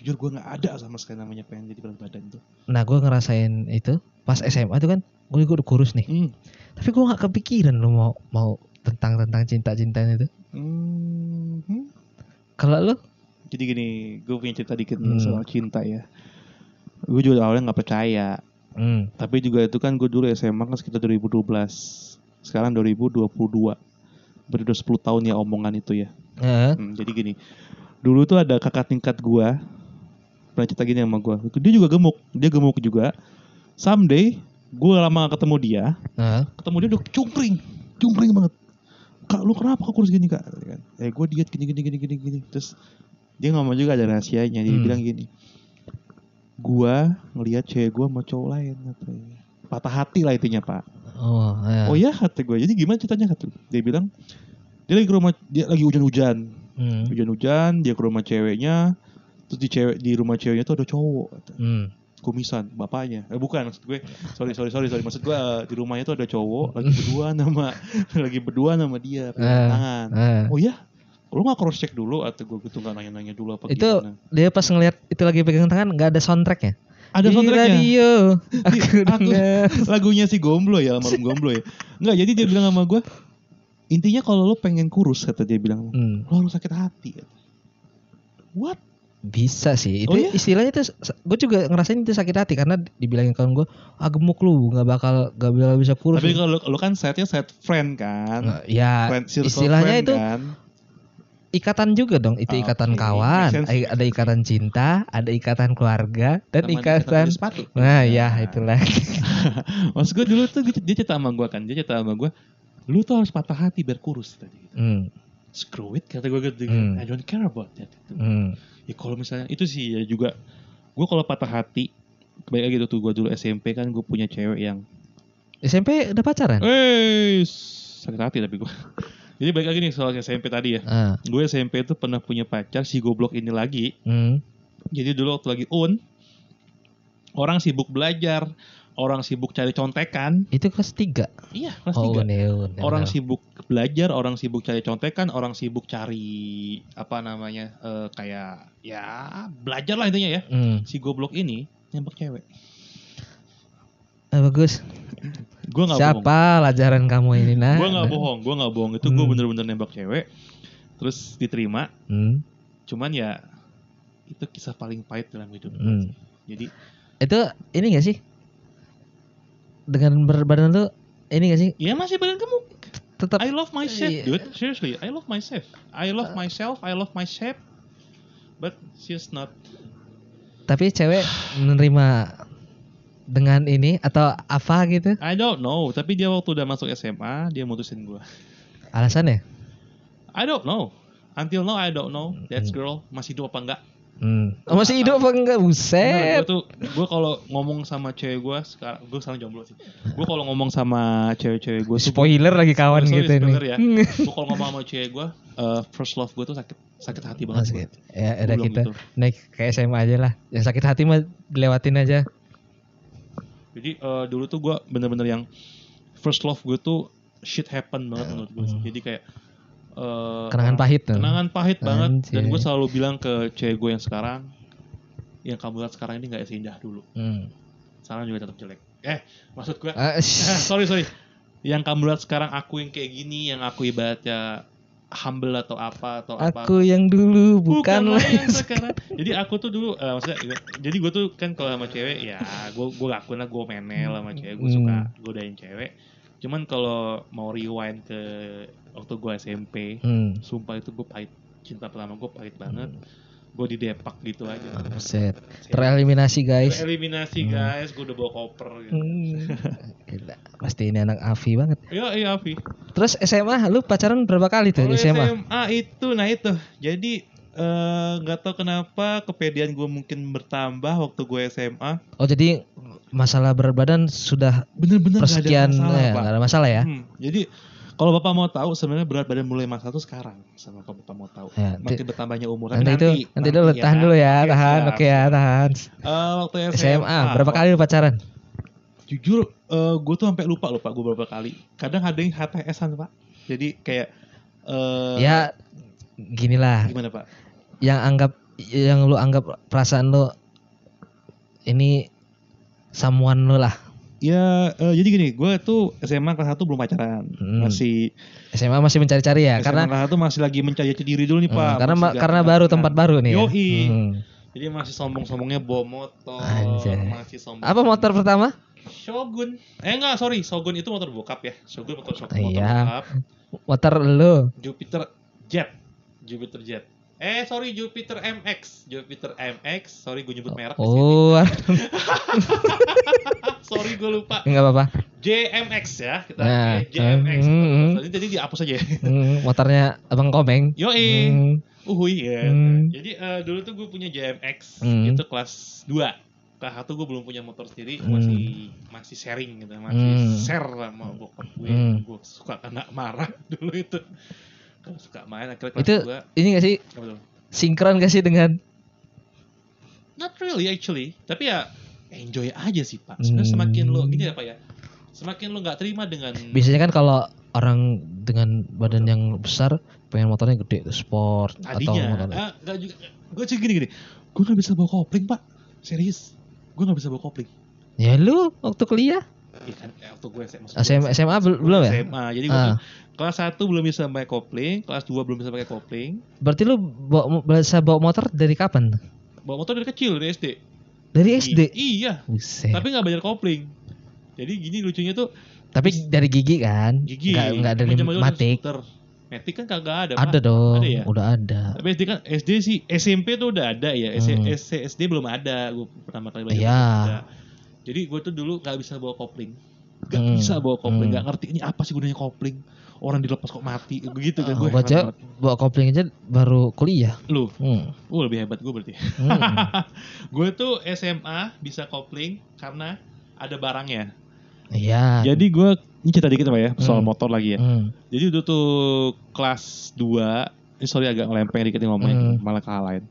Jujur gue nggak ada sama sekali namanya pengen jadi berat badan tuh. Nah gue ngerasain itu pas SMA tuh kan gue juga udah kurus nih. Hmm. Tapi gue nggak kepikiran lo mau mau tentang tentang cinta cintaan itu. Hmm. hmm. Kalau lo? Jadi gini, gue punya cerita dikit Hmm. soal cinta ya. Gue juga awalnya nggak percaya. Hmm. Tapi juga itu kan gue dulu SMA kan sekitar 2012. Sekarang 2022. Berarti udah 10 tahun ya omongan itu ya. Eh, Hmm, jadi gini. Dulu tuh ada kakak tingkat gue. Pernah cerita gini sama gue. Dia juga gemuk. Dia gemuk juga. Someday gue lama gak ketemu dia. eh, Ketemu dia udah cungkring. Cungkring banget. Kak lu kenapa kok kurus gini kak? Kan, Eh gue diet gini gini gini gini gini. Terus dia ngomong juga ada rahasianya. Dia Hmm. bilang gini. Gua ngelihat cewek gua sama cowok lain katanya. Patah hati lah intinya pak. oh, eh. Oh ya kata gue. Jadi gimana ceritanya kata Dia bilang dia lagi ke rumah dia lagi hujan-hujan. Hmm. Hujan-hujan dia ke rumah ceweknya. Terus di cewek di rumah ceweknya tuh ada cowok. Kata. Hmm. Kumisan bapaknya. Eh bukan maksud gue. Sorry sorry sorry sorry. Maksud gue eh, di rumahnya tuh ada cowok lagi berdua nama lagi berdua nama dia pegangan Eh, tangan. Eh. Oh ya. Lu gak cross check dulu atau gue gitu gak nanya-nanya dulu apa Itu gimana? dia pas ngeliat itu lagi pegang tangan nggak ada soundtracknya. Ada Di soundtracknya. radio. Aku Aku- dengar. lagunya si Gomblo ya almarhum Gomblo ya Enggak jadi dia bilang sama gue intinya kalau lo pengen kurus kata dia bilang Hmm. lo harus sakit hati what Bisa sih. Itu Oh, iya? istilahnya itu gue juga ngerasain itu sakit hati karena dibilangin kawan gue, ah gemuk lu, nggak bakal nggak bakal bisa kurus. tapi lu." kalau lo, lo kan setnya set friend kan Nggak, ya friend, istilahnya friend itu kan ikatan juga dong. Itu Ah, ikatan oke. kawan, ada ikatan cinta, ada ikatan keluarga, dan Sama ikatan. sepatu Nah ya itulah. maksud gue dulu tuh dia cerita sama gue kan dia cerita sama gue lu tuh harus patah hati biar kurus tadi gitu. Hmm, screw it kata gue gitu Hmm. I don't care about that gitu. hmm, ya kalau misalnya itu sih ya juga gue kalau patah hati kembali lagi tuh gue dulu SMP kan gue punya cewek yang SMP udah pacaran? Eh, sakit hati tapi gue. Jadi balik lagi nih soal SMP tadi ya. Ah, Gue SMP itu pernah punya pacar si goblok ini lagi. hmm, Jadi dulu waktu lagi un, orang sibuk belajar, orang sibuk cari contekan. itu kelas 3 Iya, kelas Oh, tiga. Neon. Orang sibuk belajar, orang sibuk cari contekan, orang sibuk cari apa namanya eh, kayak ya belajar lah intinya ya. Hmm. Si goblok ini nembak cewek. Ah, bagus. Gue nggak bohong. Siapa pelajaran kamu ini nah? Gue nggak bohong, gue nggak bohong. Itu gue Hmm. bener-bener nembak cewek. Terus diterima. Hmm, Cuman ya itu kisah paling pahit dalam hidup. gue hmm. Jadi Itu ini gak sih? Dengan berat badan tuh ini gak sih? ya masih badan kamu. Tetap I love myself, Iya. dude. Seriously, I love myself. I love myself. I love my shape. But she's not. tapi cewek menerima dengan ini atau apa gitu? I don't know. Tapi dia waktu udah masuk SMA, dia mutusin gue. Alasannya? I don't know. Until now I don't know. That girl masih hidup apa enggak? Hmm. Oh, masih hidup apa enggak? gue Buset. tuh, gue kalau ngomong sama cewek gue sekarang, gue sekarang jomblo sih. Gue kalau ngomong sama cewek-cewek gue Spoiler lagi kawan Sorry, gitu spoiler nih. ya. gue kalau ngomong sama cewek gue, eh, first love gue tuh sakit sakit hati banget. Gua. gitu. Ya Gua udah kita gitu. naik ke SMA aja lah. Yang sakit hati mah dilewatin aja. Jadi eh, dulu tuh gue bener-bener yang first love gue tuh shit happen banget menurut gue. Hmm. Jadi kayak eh, Kenangan pahit tuh. Kenangan pahit banget. Dan gue selalu bilang ke cewek gue yang sekarang, yang kamu lihat sekarang ini nggak seindah dulu. Hmm. Sekarang juga tetap jelek. Eh, maksud gue, Ah, eh, sh- sorry sorry. Yang kamu lihat sekarang aku yang kayak gini, yang aku ibaratnya humble atau apa atau apa Aku yang dulu bukan, lagi yang sekarang. Jadi aku tuh dulu, eh, maksudnya, jadi gue tuh kan kalau sama cewek ya, gue gue ngakuin lah gue menel sama cewek, gue Hmm. suka godain cewek. Cuman kalau mau rewind ke waktu gue SMP, Hmm. sumpah itu gue pahit. Cinta pertama gue pahit banget. Gue di depak gitu aja. Buset. Tereliminasi guys. Eliminasi guys, gue udah bawa koper. Gitu. Hmm. Gila, pasti ini anak Avi banget. Ya, iya Avi. Terus SMA lu pacaran berapa kali tuh Kalau di SMA? SMA itu, nah itu. Jadi eh, nggak tahu kenapa kepedean gue mungkin bertambah waktu gue SMA. Oh jadi masalah berat badan sudah Bener-bener nggak ada persekian masalah, ya, nggak ada masalah ya? Hmm, jadi kalau bapak mau tahu sebenarnya berat badan mulai masalah tuh sekarang sama kalau bapak mau tahu. Ya, Makin nanti, bertambahnya umur. Tapi nanti itu nanti dulu ya tahan kan? dulu ya, Oke, tahan. siap. Oke ya, tahan. Eh, waktu SMA, SMA berapa kali lu pacaran? Jujur, gue tuh sampai lupa lupa gue berapa kali. Kadang ada yang HTS-an pak. Jadi kayak eh ya gini lah, gimana pak? yang anggap yang lu anggap perasaan lu ini samuan lu lah. Ya eh, jadi gini, gue tuh SMA kelas 1 belum pacaran, Hmm. masih SMA masih mencari-cari ya, SMA karena kelas 1 masih lagi mencari jati diri dulu nih Hmm, pak. karena Masih karena baru kenal. tempat baru nih ya. Yoi. Hmm. Jadi masih sombong-sombongnya bawa motor, Anjay. masih sombong. Apa motor pertama? Shogun. Eh enggak, sorry, Shogun itu motor bokap ya. Shogun motor Shogun motor Iya. bokap. Motor lu. Jupiter Jet. Jupiter Jet. Eh sorry Jupiter MX, Jupiter MX. Sorry gue nyebut merek di sini. Oh, sorry gue lupa. enggak apa-apa. JMX ya kita Nah, JMX. hmm, hmm. Jadi jadi dihapus aja. Hmm, motornya Abang Komeng. Yoi. Hmm. Uhuy ya. Hmm. Jadi eh, dulu tuh gue punya JMX Hmm. itu kelas 2. Kelas 1 gue belum punya motor sendiri, Hmm. masih masih sharing gitu, masih Hmm. share sama bokap gue. Hmm. Gue suka kena marah dulu itu. Suka main akhirnya kelas Itu 2 ini gak sih? Sinkron gak sih dengan Not really actually, tapi ya enjoy aja sih pak. Sebenarnya Hmm. semakin lo gini ya pak ya, semakin lo nggak terima dengan biasanya kan kalau orang dengan badan yang besar pengen motornya gede sport atau tadinya, motor. ah, nggak juga, gue sih gini gini, gue nggak bisa bawa kopling pak, serius, gue nggak bisa bawa kopling. ya lu waktu kuliah Iya kan, eh, waktu gue SMA, SMA, SMA bel- belum ya SMA, jadi gue Ah. kelas 1 belum bisa pakai kopling, kelas 2 belum bisa pakai kopling, berarti lu bawa, bisa bawa motor dari kapan bawa motor dari kecil dari SD. dari SD I- iya, Buset. tapi nggak bayar kopling. Jadi gini lucunya tuh tapi dari gigi kan gigi, nggak nggak dari matik. Matic kan kagak ada, ada Pak. dong Ada ya? udah ada Tapi SD kan SD sih SMP tuh udah ada ya. S- Hmm. SD belum ada. Gue pertama kali belajar. Iya. Jadi gue tuh dulu gak bisa bawa kopling. Gak Hmm. bisa bawa kopling. Hmm. Gak ngerti ini apa sih gunanya kopling. Orang dilepas kok mati. Begitu kan Oh, gue. gua aja bawa kopling aja baru kuliah Lu, hmm. uh, lebih hebat gue berarti. Hmm. gue tuh SMA bisa kopling karena ada barangnya. iya Jadi gue ini cerita dikit pak ya soal Hmm. motor lagi ya. Hmm. Jadi itu tuh kelas 2 ini sorry agak ngelempeng dikit nih ngomongnya Hmm. malah ke hal lain.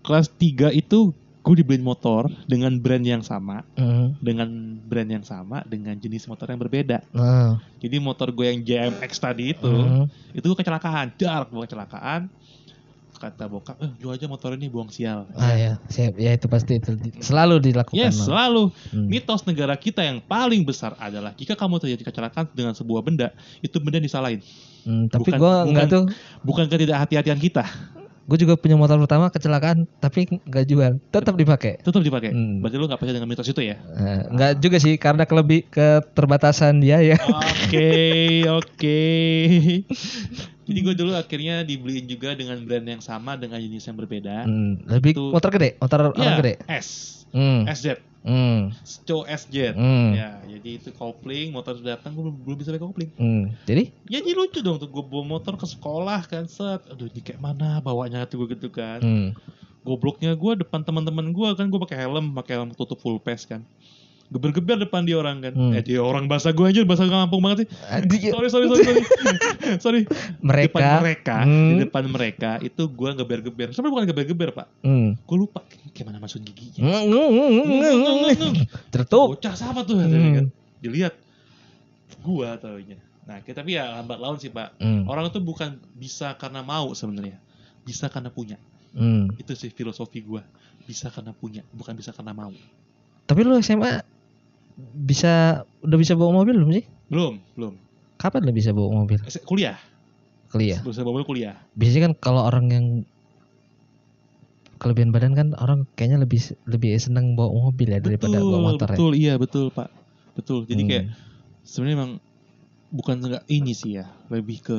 Kelas 3 itu gue dibeliin motor dengan brand yang sama, Hmm. dengan brand yang sama, dengan jenis motor yang berbeda. Nah. Jadi motor gue yang JMX tadi itu, Hmm. itu gue kecelakaan, dark gue kecelakaan. Kata bokap, eh jual aja motor ini buang sial. Ah ya, siap. Ya itu pasti itu selalu dilakukan. Yes, Bang. selalu. Hmm. Mitos negara kita yang paling besar adalah jika kamu terjadi kecelakaan dengan sebuah benda, itu benda disalahin. Hmm, tapi bukan- gua nggak bukan- tuh. Bukan ketidakhati-hatian kita. Gue juga punya motor pertama kecelakaan, tapi nggak jual, tetap dipakai. Tetap dipakai. Hmm. Berarti lu gak percaya dengan mitos itu ya? Eh, nggak juga sih, karena kelebih keterbatasan dia ya. Oke, oke. Jadi gue dulu akhirnya dibeliin juga dengan brand yang sama dengan jenis yang berbeda. Hmm, lebih Itu- motor gede, motor orang Iya, gede. S, Hmm. SZ, Hmm. SZ. Hmm. Ya, jadi itu kopling, motor sudah datang gue belum, belum bisa pakai kopling. Hmm. Jadi, Ya jadi lucu dong tuh gue bawa motor ke sekolah kan set. Aduh, ini kayak mana bawanya tuh gue gitu kan. hmm. Gobloknya gue depan teman-teman gue kan gue pakai helm, pakai helm tutup full face kan. Geber-geber depan dia orang kan. Hmm. Eh dia orang bahasa gue aja bahasa kampung banget sih. Aduh, sorry sorry sorry sorry sorry mereka. depan mereka Hmm. di depan mereka itu gua geber-geber sebenarnya bukan geber-geber pak Hmm. gue lupa gimana masukin giginya Hmm, hmm, hmm. Tertutup. bocah siapa tuh Hmm. kan dilihat gua taunya nah kita tapi ya lambat laun sih pak Hmm. orang itu bukan bisa karena mau sebenarnya bisa karena punya Hmm. itu sih filosofi gua bisa karena punya bukan bisa karena mau Tapi lu SMA bisa udah bisa bawa mobil belum sih? belum belum Kapan lu bisa bawa mobil? Kuliah kuliah. Bisa bawa mobil kuliah. Biasanya kan kalau orang yang kelebihan badan kan orang kayaknya lebih lebih seneng bawa mobil ya daripada betul, bawa motor ya. betul, iya betul pak, betul. Jadi Hmm. kayak sebenarnya emang bukan enggak ini sih ya, lebih ke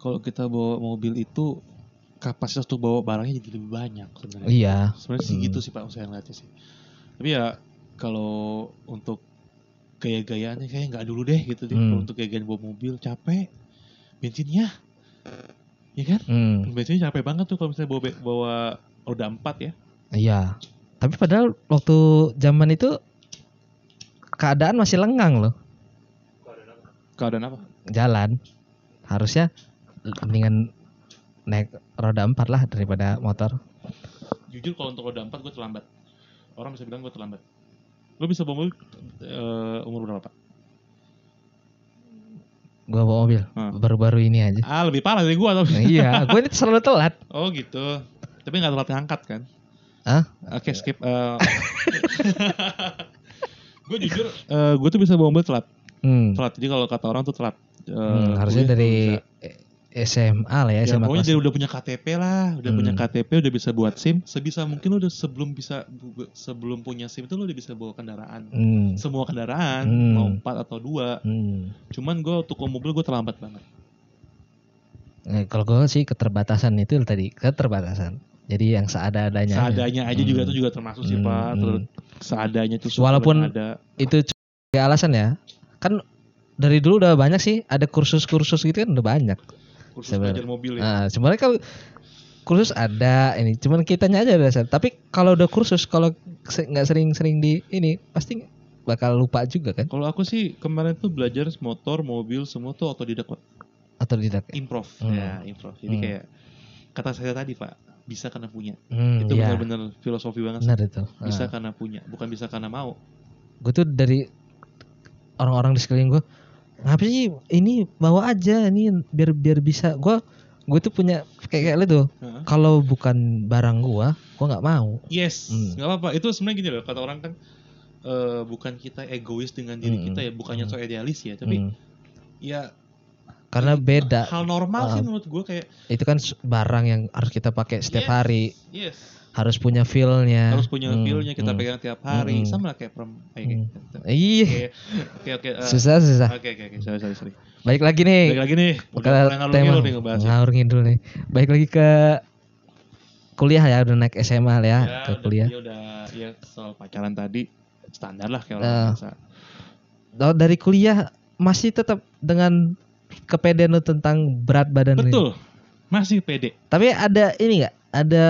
kalau kita bawa mobil itu kapasitas untuk bawa barangnya jadi lebih banyak sebenarnya. Iya. Sebenarnya sih Hmm. gitu sih pak, saya ngeliatnya sih. Tapi ya kalau untuk gaya-gayaannya kayaknya nggak dulu deh gitu deh. Hmm. Kalau untuk gaya-gayaan bawa mobil capek, bensinnya, ya kan? Hmm, Bensinnya capek banget tuh kalau misalnya bawa bawa roda empat ya. iya. Tapi padahal waktu zaman itu keadaan masih lengang loh Keadaan apa? jalan. Harusnya mendingan naik roda empat lah daripada motor. Jujur kalau untuk roda empat gue terlambat. Orang bisa bilang gue terlambat. Lo bisa bawa mobil eh, umur berapa? Gua bawa mobil Hmm. baru-baru ini aja. Ah lebih parah dari gue tapi. Nah, iya, gue ini selalu telat. Oh gitu. Tapi nggak telat ngangkat kan? Hah? Oke skip. gue jujur, gue tuh bisa bawa mobil telat. Hmm. Telat. Jadi kalau kata orang tuh telat. Eh, Hmm, harusnya dari bisa. SMA lah ya, Ya, SMA pokoknya kelas. dia udah punya KTP lah, udah punya Hmm. KTP, udah bisa buat SIM. Sebisa mungkin lo udah sebelum bisa sebelum punya SIM itu lo udah bisa bawa kendaraan. Hmm. Semua kendaraan, Hmm. mau empat atau dua. Hmm. Cuman gue untuk mobil gue terlambat banget. Eh, kalau gue sih keterbatasan itu tadi keterbatasan. Jadi yang seada-adanya. aja. Seadanya aja juga Hmm. itu juga termasuk sih Hmm, pak. Terus seadanya itu Walaupun- ada. Itu alasan ya. Kan dari dulu udah banyak sih ada kursus-kursus gitu kan udah banyak. Kursus Sebenarnya. belajar mobil ya. Nah, sebenarnya kalau kursus ada ini, cuman kitanya aja dasar. Tapi kalau udah kursus kalau nggak sering-sering di ini pasti bakal lupa juga kan Kalau aku sih kemarin tuh belajar motor, mobil semua tuh otodidak pak. atau tidak. Improv. Hmm. Ya improv. Jadi Hmm. kayak kata saya tadi pak, bisa karena punya. Hmm, itu iya. benar-benar filosofi banget. Benar itu. Bisa karena punya, bukan bisa karena mau. gue tuh dari orang-orang di sekeliling gue ngapa sih ini bawa aja ini biar biar bisa gue gue tuh punya kayak kayak tuh kalau bukan barang gue gue nggak mau Yes, Hmm. nggak apa-apa. Itu sebenarnya gini loh, kata orang kan eh, bukan kita egois dengan diri Hmm. kita ya, bukannya Hmm. so idealis ya, tapi Hmm. ya karena beda hal normal sih Ah. menurut gue kayak itu kan barang yang harus kita pakai setiap Yes. hari yes, harus punya feelnya harus punya Hmm, feel-nya kita hmm, pegang tiap hari, Hmm. sama lah kayak kayak kayak Hmm. gitu. iya Oke, oke, eh, susah susah Oke, oke, oke. Sorry, sorry, sorry. balik lagi nih Balik lagi nih. Udah ngalur tema ngidul nih ngebahas. ya. ngidul nih balik lagi ke kuliah ya udah naik SMA lah ya, ke udah, kuliah Ya udah, ya soal pacaran tadi standar lah kayak orang biasa. Oh, dari kuliah masih tetap dengan kepedean lu tentang berat badan. Betul. Masih pede. Tapi ada ini nggak? Ada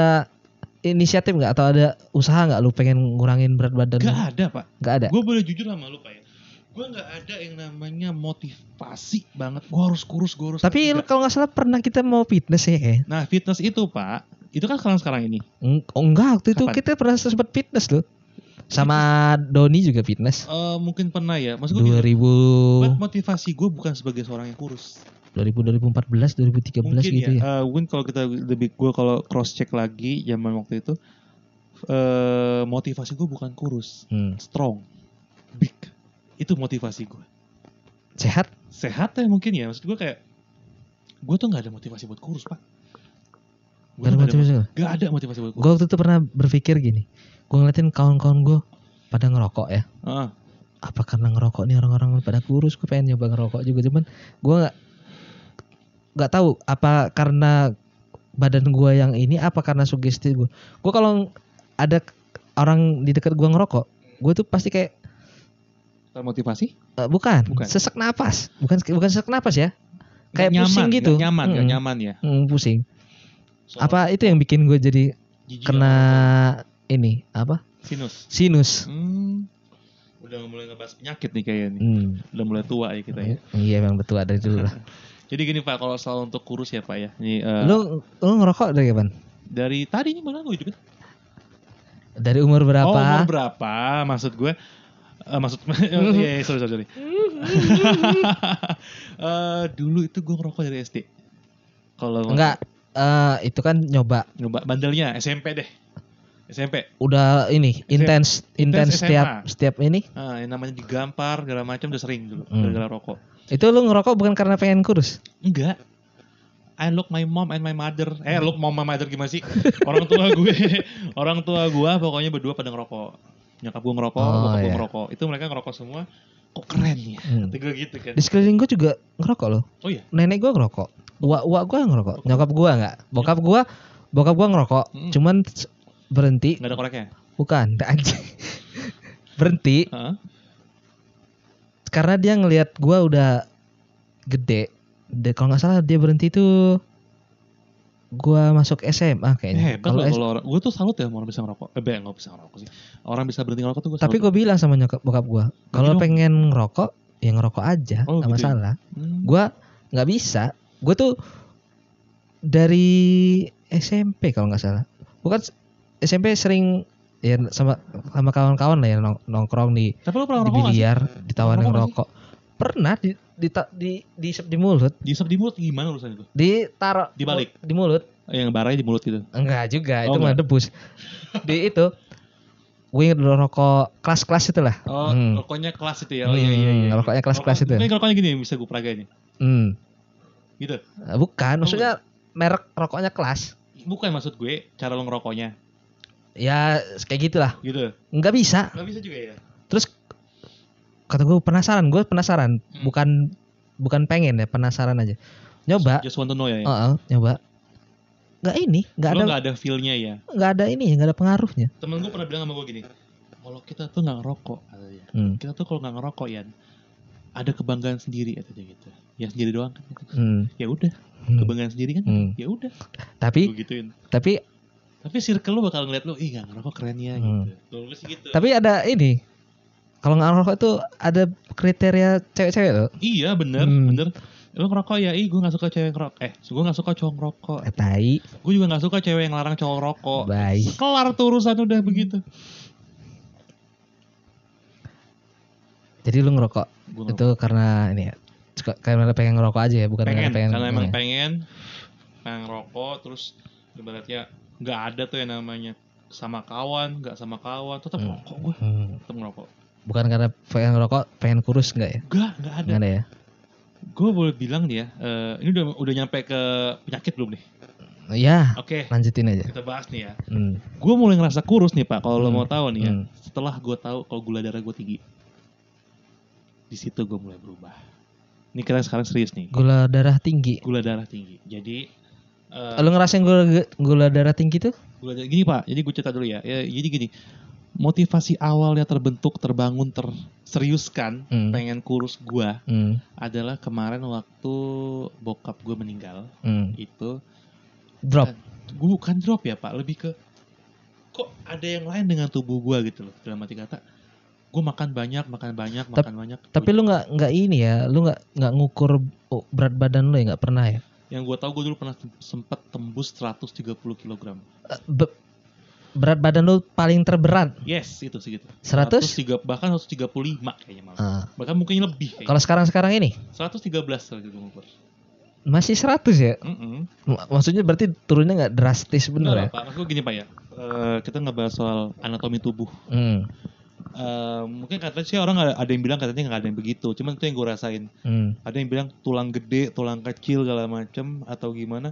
inisiatif nggak atau ada usaha nggak lu pengen ngurangin berat badan? Gak ada, Pak. Nggak ada. Gue boleh jujur sama lu, Pak ya. Gue gak ada yang namanya motivasi banget. Gue harus kurus, gue harus... Tapi Nggak. kalau nggak salah pernah kita mau fitness ya kayak. Nah, fitness itu, Pak. Itu kan sekarang-sekarang ini. Eng- Oh, enggak, waktu itu Kapan? kita pernah sempat fitness loh. Sama Doni juga fitness. Eh mungkin pernah ya. Maksud gue 2000 motivasi gue bukan sebagai seorang yang kurus. 2000 2014 2013 mungkin gitu ya. ya. eh, mungkin kalau kita lebih gue kalau cross check lagi zaman waktu itu eh motivasi gue bukan kurus, Hmm. strong, big. Itu motivasi gue. Sehat? Sehat ya mungkin ya. Maksud gue kayak gue tuh nggak ada motivasi buat kurus pak. Gue Gak ada motivasi. lu? Gak ada motivasi buat kurus. Gue waktu itu pernah berpikir gini. Gue ngeliatin kawan-kawan gue pada ngerokok ya. Ah, apa karena ngerokok nih orang-orang pada kurus gue pengen nyoba ngerokok juga cuman gue nggak nggak tahu apa karena badan gue yang ini apa karena sugesti gue gue kalau ada orang di dekat gue ngerokok gue tuh pasti kayak termotivasi? eh, bukan, Bukan. sesak napas bukan bukan sesak napas ya Kayak pusing nyaman, gitu. nggak nyaman, nggak Mm-mm. nyaman ya. Hmm, pusing Soal apa itu yang bikin gue jadi kena ini apa sinus. sinus Hmm, udah mulai ngebahas penyakit nih kayaknya nih. hmm. Udah mulai tua ya kita ya. iya emang betul ada dulu lah Jadi gini Pak, kalau soal untuk kurus ya Pak ya. Ini eh, lu lu ngerokok dari kapan dari tadi ini malah gue hidupin. dari umur berapa Oh, umur berapa? Maksud gue eh, maksud iya, iya, sorry sorry. sorry. Eh, dulu itu gue ngerokok dari SD. Kalau Enggak, eh itu kan nyoba nyoba bandelnya SMP deh. SMP. udah ini intens intens setiap setiap ini. Ah, yang namanya digampar segala macam udah sering dulu Hmm. gara-gara rokok. Itu lu ngerokok bukan karena pengen kurus. Enggak. I look my mom and my mother. Eh, look mom my mother gimana sih? Orang tua gue, orang tua gue pokoknya berdua pada ngerokok. Nyokap gue ngerokok, Oh, bokap gue iya. ngerokok. Itu mereka ngerokok semua. Kok keren ya? Hmm. Gue gitu kan. Di sekeliling gue juga ngerokok loh. Oh iya. Nenek gue ngerokok. Wak wak gue ngerokok. Nyokap gue nggak. Bokap gue, bokap gue ngerokok. Hmm. Cuman berhenti. Nggak ada koreknya. Bukan, anjing. berhenti Heeh. karena dia ngelihat gue udah gede. De, kalau nggak salah dia berhenti itu gue masuk SMA kayaknya. Hebat Kalau kalau orang. Gue tuh salut ya orang bisa ngerokok. Eh, nggak bisa ngerokok sih. Orang bisa berhenti ngerokok tuh gue tapi gue bilang sama nyokap bokap gue, kalau pengen ngerokok ya ngerokok aja, Oh, nggak gitu ya? masalah. Hmm. Gue nggak bisa. Gue tuh dari SMP kalau nggak salah. Bukan SMP sering ya sama sama kawan-kawan lah ya nong- nongkrong di Tapi lo pernah di biliar, ditawarin nggak ngerokok. Pernah di di di di, di mulut, Diisep di mulut gimana urusan itu? ditaruh Dibalik? di mulut. Eh, Yang baranya di mulut gitu. Enggak juga, Oh, itu mah debus. di itu gue inget dulu rokok kelas-kelas itu lah. Oh, Hmm. rokoknya kelas itu ya. Oh iya iya iya. Hmm, rokoknya kelas-kelas itu. Mungkin rokoknya gini bisa gue peragain nih. Hmm. Gitu. Bukan, maksudnya merek rokoknya kelas. Bukan maksud gue cara lo ngerokoknya. Ya kayak gitulah. Gitu. Nggak bisa. Gak bisa juga ya. Terus kata gue penasaran, gue penasaran. Hmm. Bukan bukan pengen ya, penasaran aja. Nyoba, Just want to know ya. ya. Heeh, nyoba. Nggak ini, nggak ada nggak ada feel-nya ya. nggak ada ini, nggak ada pengaruhnya. Temen gue pernah bilang sama gue gini. Kalau kita tuh nggak ngerokok, katanya. Hmm. Kita tuh kalau nggak ngerokok ya ada kebanggaan sendiri katanya gitu. Ya sendiri doang kan. Hmm. Ya udah, Hmm. kebanggaan sendiri kan. Hmm. Ya udah. Tapi gituin. tapi Tapi circle lo bakal ngeliat lo, ih nggak ngerokok keren ya Hmm. gitu. Gitu. tapi ada ini. Kalau nggak ngerokok itu ada kriteria cewek-cewek tuh. Iya bener, Hmm. bener. Lo ngerokok ya, ih gue gak suka cewek ngerokok. Eh, gue gak suka cowok ngerokok. Eh, Tai, Gue juga gak suka cewek yang larang cowok rokok. baik. Kelar tuh urusan udah begitu. Jadi lu ngerokok itu karena ini ya. Suka, karena pengen ngerokok aja ya, bukan pengen, karena pengen. karena emang ya. pengen, pengen ngerokok, terus ibaratnya nggak ada tuh yang namanya sama kawan, nggak sama kawan, tetap Hmm. ngerokok gue, Hmm. tetap ngerokok. Bukan karena pengen ngerokok, pengen kurus enggak ya? Enggak, nggak ada. Ada ya. Gue boleh bilang nih ya, eh, ini udah udah nyampe ke penyakit belum nih? Ya, Oke, lanjutin aja. kita bahas nih ya. Hmm. Gue mulai ngerasa kurus nih pak, kalau lo Hmm. mau tahu nih ya. Hmm. Setelah gue tahu kalau gula darah gue tinggi, di situ gue mulai berubah. Ini kita sekarang serius nih, Gula darah tinggi. gula darah tinggi. Jadi, eh, Lu ngerasain gula gula darah tinggi tuh? gula darah gini pak. Jadi gue cerita dulu ya. ya jadi gini, motivasi awalnya terbentuk, terbangun, terseriuskan, Hmm. pengen kurus gue Hmm. adalah kemarin waktu bokap gue meninggal. Hmm. Itu Drop. gue bukan drop ya pak, lebih ke kok ada yang lain dengan tubuh gue gitu loh. Dalam arti kata, gue makan banyak, makan banyak, Tap- makan banyak. Tapi lu nggak nggak ini ya, lu nggak nggak ngukur oh, berat badan lu ya nggak pernah ya? Yang gue tahu gue dulu pernah sempat tembus 130 kg. Eh, be- berat badan lu paling terberat Yes, itu segitu. 100? 103 bahkan 135 kayaknya malah. Ah. Bahkan mungkin lebih kayaknya. Kalau sekarang sekarang ini 113 waktu gue ngukur. masih 100 ya? Mm-mm. M- Maksudnya berarti turunnya nggak drastis bener ya? Enggak lah, Pak. Maksud gue gini Pak ya. Eh, kita ngebahas soal anatomi tubuh. Hmm. Eh, mungkin katanya sih orang ada, ada yang bilang katanya nggak ada yang begitu. Cuman itu yang gue rasain. Hmm. Ada yang bilang tulang gede, tulang kecil segala macem atau gimana.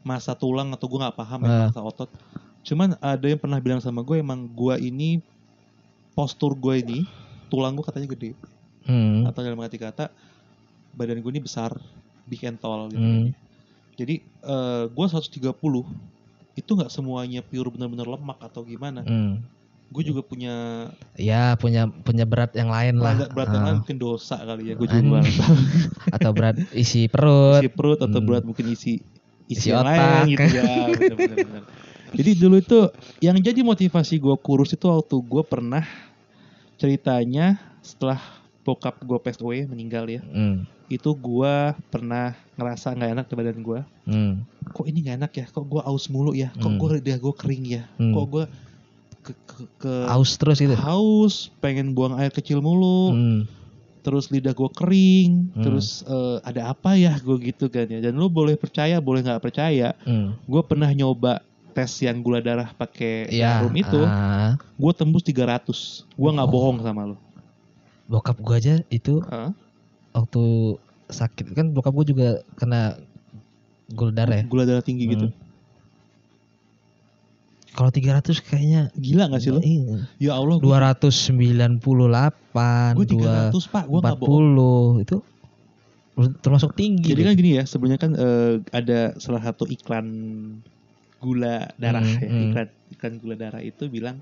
Masa tulang atau gue nggak paham ya, Ah. masa otot. Cuman ada yang pernah bilang sama gue emang gue ini postur gue ini tulang gue katanya gede Hmm. atau dalam arti kata badan gue ini besar, big and tall gitu. Hmm. Jadi eh gue 130 itu nggak semuanya pure benar-benar lemak atau gimana. Hmm. Gue juga punya Ya punya punya berat yang lain lah. berat, berat yang Ah. lain mungkin dosa kali ya. Gue juga. Atau berat isi perut. isi perut atau Hmm. berat mungkin isi Isi isi, yang otak. lain gitu ya. benar-benar, benar. Jadi dulu itu yang jadi motivasi gue kurus itu waktu gue pernah ceritanya setelah bokap gue away meninggal ya. Hmm. Itu gue pernah ngerasa nggak enak di badan gue. Hmm. Kok ini nggak enak ya? Kok gue aus mulu ya? Kok Hmm. gue lidah gue kering ya? Hmm. Kok gue ke, ke, ke- Aus terus gitu. haus, pengen buang air kecil mulu, Hmm. terus lidah gue kering, Hmm. terus eh, ada apa ya gue gitu kan ya. Dan lu boleh percaya, boleh nggak percaya, Hmm. gue pernah nyoba tes yang gula darah pakai Ya. itu, ah. gue tembus 300. Gue nggak Oh. bohong sama lu. bokap gua aja itu Hah? waktu sakit kan bokap gua juga kena Gula darah ya. Gula darah tinggi gitu. Kalau 300 kayaknya Gila gak sih lo? Iya. Ya Allah, gue 298, gue 300 pak, gue bohong. 240 itu termasuk tinggi. Jadi kan gini ya, sebenarnya kan eh, ada salah satu iklan gula darah Hmm, ya, hmm. iklan iklan gula darah itu bilang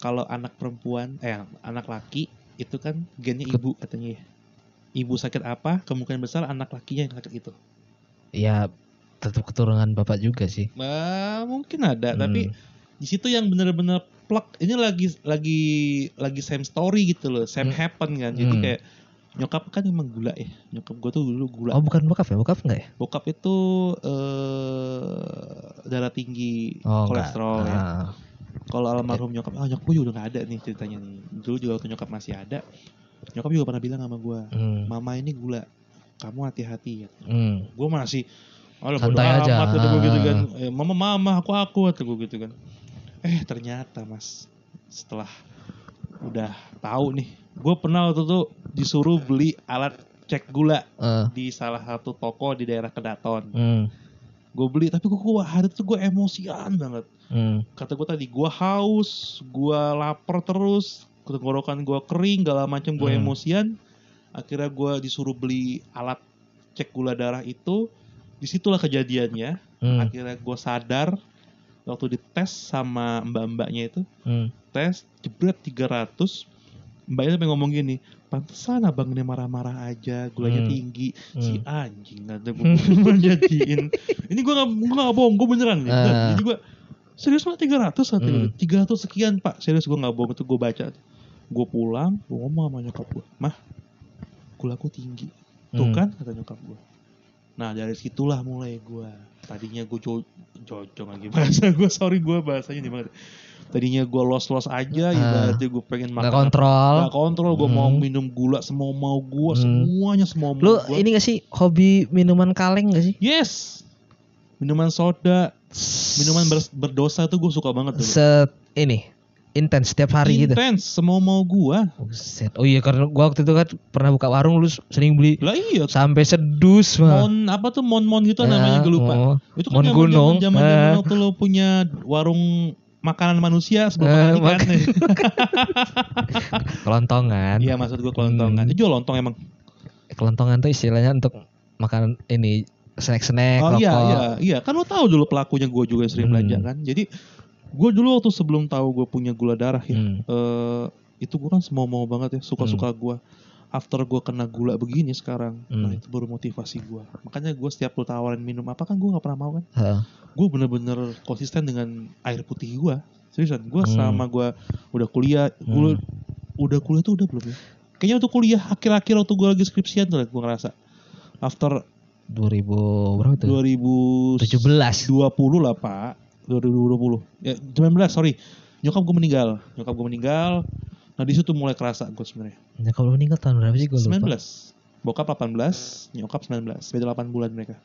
kalau anak perempuan, eh anak laki itu kan gennya ibu katanya ya. Ibu sakit apa, kemungkinan besar anak lakinya yang sakit itu. ya tetap keturunan bapak juga sih. Nah, mungkin ada, Hmm. tapi di situ yang bener-bener plug ini lagi lagi lagi same story gitu loh, same Hmm. happen kan. Jadi Hmm. kayak nyokap kan emang gula ya. Nyokap gue tuh dulu gula. Oh bukan bokap ya? Bokap enggak ya? Bokap itu eh darah tinggi, Oh kolesterol enggak. ya. Ah. Kalau almarhum nyokap, ah nyokap gue juga udah gak ada nih ceritanya nih. Dulu juga waktu nyokap masih ada, nyokap juga pernah bilang sama gue, Hmm. mama ini gula, kamu hati-hati ya. Hmm. Gue masih, bodo Santai aja. amat kata gue gitu kan. Ah. Eh, mama mama aku aku kata gue gitu kan. Eh ternyata mas, setelah udah tahu nih, gue pernah waktu itu disuruh beli alat cek gula Eh, di salah satu toko di daerah Kedaton. hmm. Gue beli, tapi kok gue hari itu gue emosian banget. Hmm. kata gue tadi gue haus gue lapar terus tenggorokan gue kering segala macam gue Hmm. emosian akhirnya gue disuruh beli alat cek gula darah itu di situlah kejadiannya Hmm. akhirnya gue sadar waktu dites sama mbak-mbaknya itu Hmm. tes jebret 300 mbaknya sampai ngomong gini pantesan abang ini marah-marah aja gulanya Hmm. tinggi si Hmm. anjing ada gue jadiin ini gue gak, gue gak bohong gue beneran. Ah. jadi gue serius mah 300 satu Hmm. 300 sekian pak serius gue gak bohong itu gue baca gue pulang gue ngomong sama nyokap gue mah gulaku tinggi tuh Hmm. kan kata nyokap gue nah dari situlah mulai gue tadinya gue jo jojong lagi bahasa gue sorry gue bahasanya di mana tadinya gue los los aja Ah. ibaratnya gue pengen makan apa- kontrol. nggak kontrol gue mau Hmm. minum gula semua mau gue Hmm. semuanya semua mau Lu gua. ini gak sih hobi minuman kaleng gak sih? yes minuman soda minuman ber- berdosa tuh gue suka banget dulu Se ini intens setiap hari gitu. intens semua mau gue Buset. Oh iya karena gua waktu itu kan pernah buka warung lu sering beli lah iya sampai sedus mah. mon apa tuh mon mon gitu namanya Ya, gue lupa oh. itu Mon zaman gunung. zaman zaman Eh. waktu lo punya warung makanan manusia sebelum Eh, makan ikan Kelontongan. iya maksud gue kelontongan Hmm. itu jual lontong emang Kelontongan tuh istilahnya untuk makanan ini snack-snack, Oh rokok. iya iya iya kan lo tahu dulu pelakunya gue juga sering Hmm. belanja kan. Jadi gue dulu waktu sebelum tahu gue punya gula darah ya, Hmm. eh, itu gue kan semau mau banget ya suka-suka gue. After gue kena gula begini sekarang, nah Hmm. itu baru motivasi gue. Makanya gue setiap lu tawarin minum apa kan gue nggak pernah mau kan. Heeh. Gue bener-bener konsisten dengan air putih gue. Seriusan, gue Hmm. selama gue udah kuliah, gue udah kuliah tuh udah belum ya? Kayaknya waktu kuliah akhir-akhir waktu gue lagi skripsian tuh gue ngerasa. After 2000 berapa tuh? 2017 17. 20 lah pak 2020 ya 19 sorry. Nyokap gue meninggal. Nyokap gue meninggal. Nah di situ mulai kerasa gue sebenarnya. Nyokap lu meninggal tahun berapa sih gua lupa. 19 bokap 18 nyokap 19 beda 8 bulan mereka.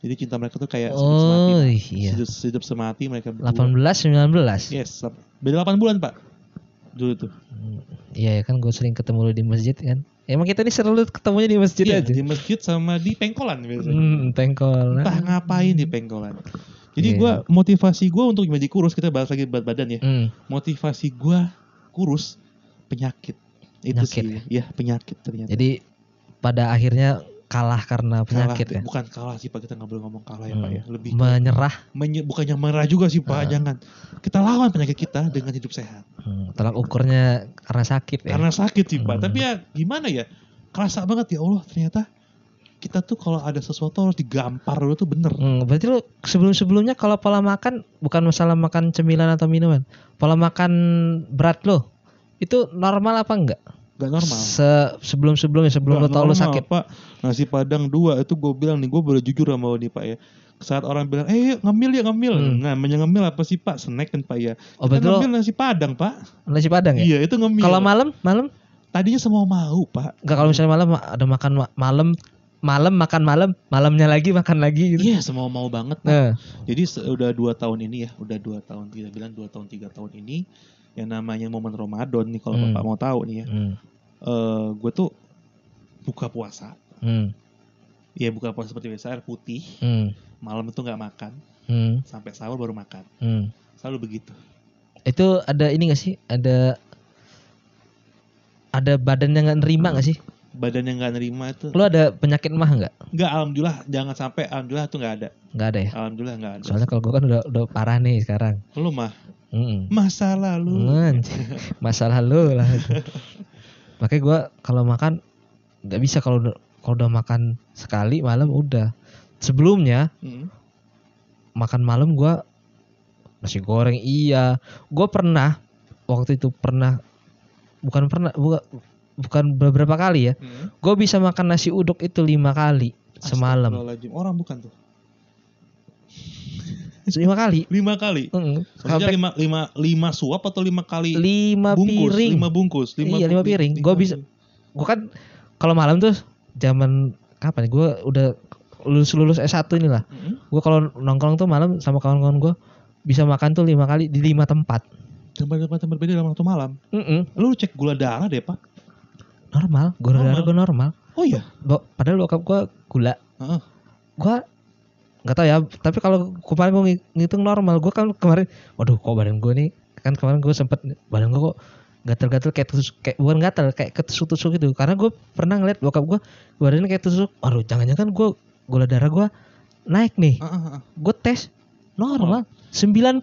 Jadi cinta mereka tuh kayak hidup Oh semati iya. hidup, hidup semati mereka berdua. 18 19. yes beda 8 bulan pak. Dulu tuh. Hmm, Iya ya kan gue sering ketemu lu di masjid kan. Emang kita ini selalu ketemunya di masjid Iya, aja. di masjid sama di pengkolan biasanya. Hmm, tengkol. entah ngapain di pengkolan jadi Iya. gua motivasi gue untuk menjadi kurus kita bahas lagi berat badan ya. Hmm, motivasi gua kurus penyakit. Itu Penyakit sih. ya? Penyakit ternyata. Jadi pada akhirnya kalah karena kalah, penyakit ya. bukan kalah sih pak. Kita nggak boleh ngomong kalah ya pak Hmm. ya. Lebih Menyerah. menye- bukannya merah juga sih pak. Ah. jangan. Kita lawan penyakit kita dengan hidup sehat. Hmm, tolak ukurnya karena sakit ya. karena sakit sih pak. Hmm. tapi ya gimana ya? Kerasa banget ya Allah ternyata kita tuh kalau ada sesuatu harus digampar dulu tuh bener Hmm, berarti lu sebelum-sebelumnya kalau pola makan bukan masalah makan cemilan atau minuman. Pola makan berat lo itu normal apa enggak? gak normal Se sebelum-sebelumnya sebelum Nggak lo tau lo sakit. Pak. Nasi padang dua itu gue bilang nih, gue boleh jujur sama lo nih Pak ya. Saat orang bilang, eh yuk ngemil ya ngemil. Hmm. Nah, ngemil apa sih Pak? Snack kan Pak ya. Oh, Kita lo ngemil nasi padang Pak. nasi padang ya? Iya itu ngemil. Kalau malam, malam Tadinya semua mau Pak. enggak kalau misalnya malam ada makan ma- malam malam makan malam, malamnya lagi makan lagi gitu. Iya semua mau banget. Nah, Jadi udah dua tahun ini ya, udah dua tahun kita bilang dua tahun tiga tahun ini yang namanya momen Ramadan nih kalau Hmm. bapak mau tahu nih ya. hmm, Eh gue tuh buka puasa hmm, ya buka puasa seperti biasa air putih Hmm. malam itu nggak makan Hmm. sampai sahur baru makan Hmm. selalu begitu Itu ada ini gak sih? Ada ada badan yang nggak nerima gak sih? Badan yang nggak nerima itu Lu ada penyakit mah nggak? nggak alhamdulillah jangan sampai alhamdulillah tuh nggak ada Nggak ada ya. alhamdulillah nggak ada Soalnya kalau gua kan udah udah parah nih sekarang. lu mah Mm-mm. masa lalu Anjing. Masalah lu lah. Makanya gua kalau makan nggak bisa kalau kalau udah makan sekali malam udah. Sebelumnya Mm. makan malam gua nasi goreng iya. Gua pernah waktu itu pernah bukan pernah bukan bukan beberapa kali ya. Mm. Gue bisa makan nasi uduk itu lima kali semalam. Orang bukan tuh Lima kali. lima kali Mm, Sampai lima, lima, lima suap atau lima kali lima bungkus piring. lima bungkus Iya, lima piring. Gua bisa- Gue kan kalau malam tuh zaman kapan? ya? Gue udah lulus lulus S1 inilah. Mm. Gue kalau nongkrong tuh malam sama kawan-kawan gue bisa makan tuh lima kali di lima tempat. tempat-tempat berbeda dalam waktu malam Mm-mm. lu cek gula darah deh pak Normal, gue Normal. darah gue normal. oh iya Bo- padahal bokap gue gula. Heeh. Gue nggak tahu ya. Tapi kalau kemarin gue ngitung normal, gue kan kemarin, waduh kok badan gue nih kan kemarin gue sempet badan gue kok gatel-gatel kayak tusuk kayak bukan gatel kayak ketusuk-tusuk gitu karena gue pernah ngeliat bokap gue badannya kayak tusuk waduh jangan-jangan gue gula darah gue naik nih Heeh, heeh. gue tes normal 96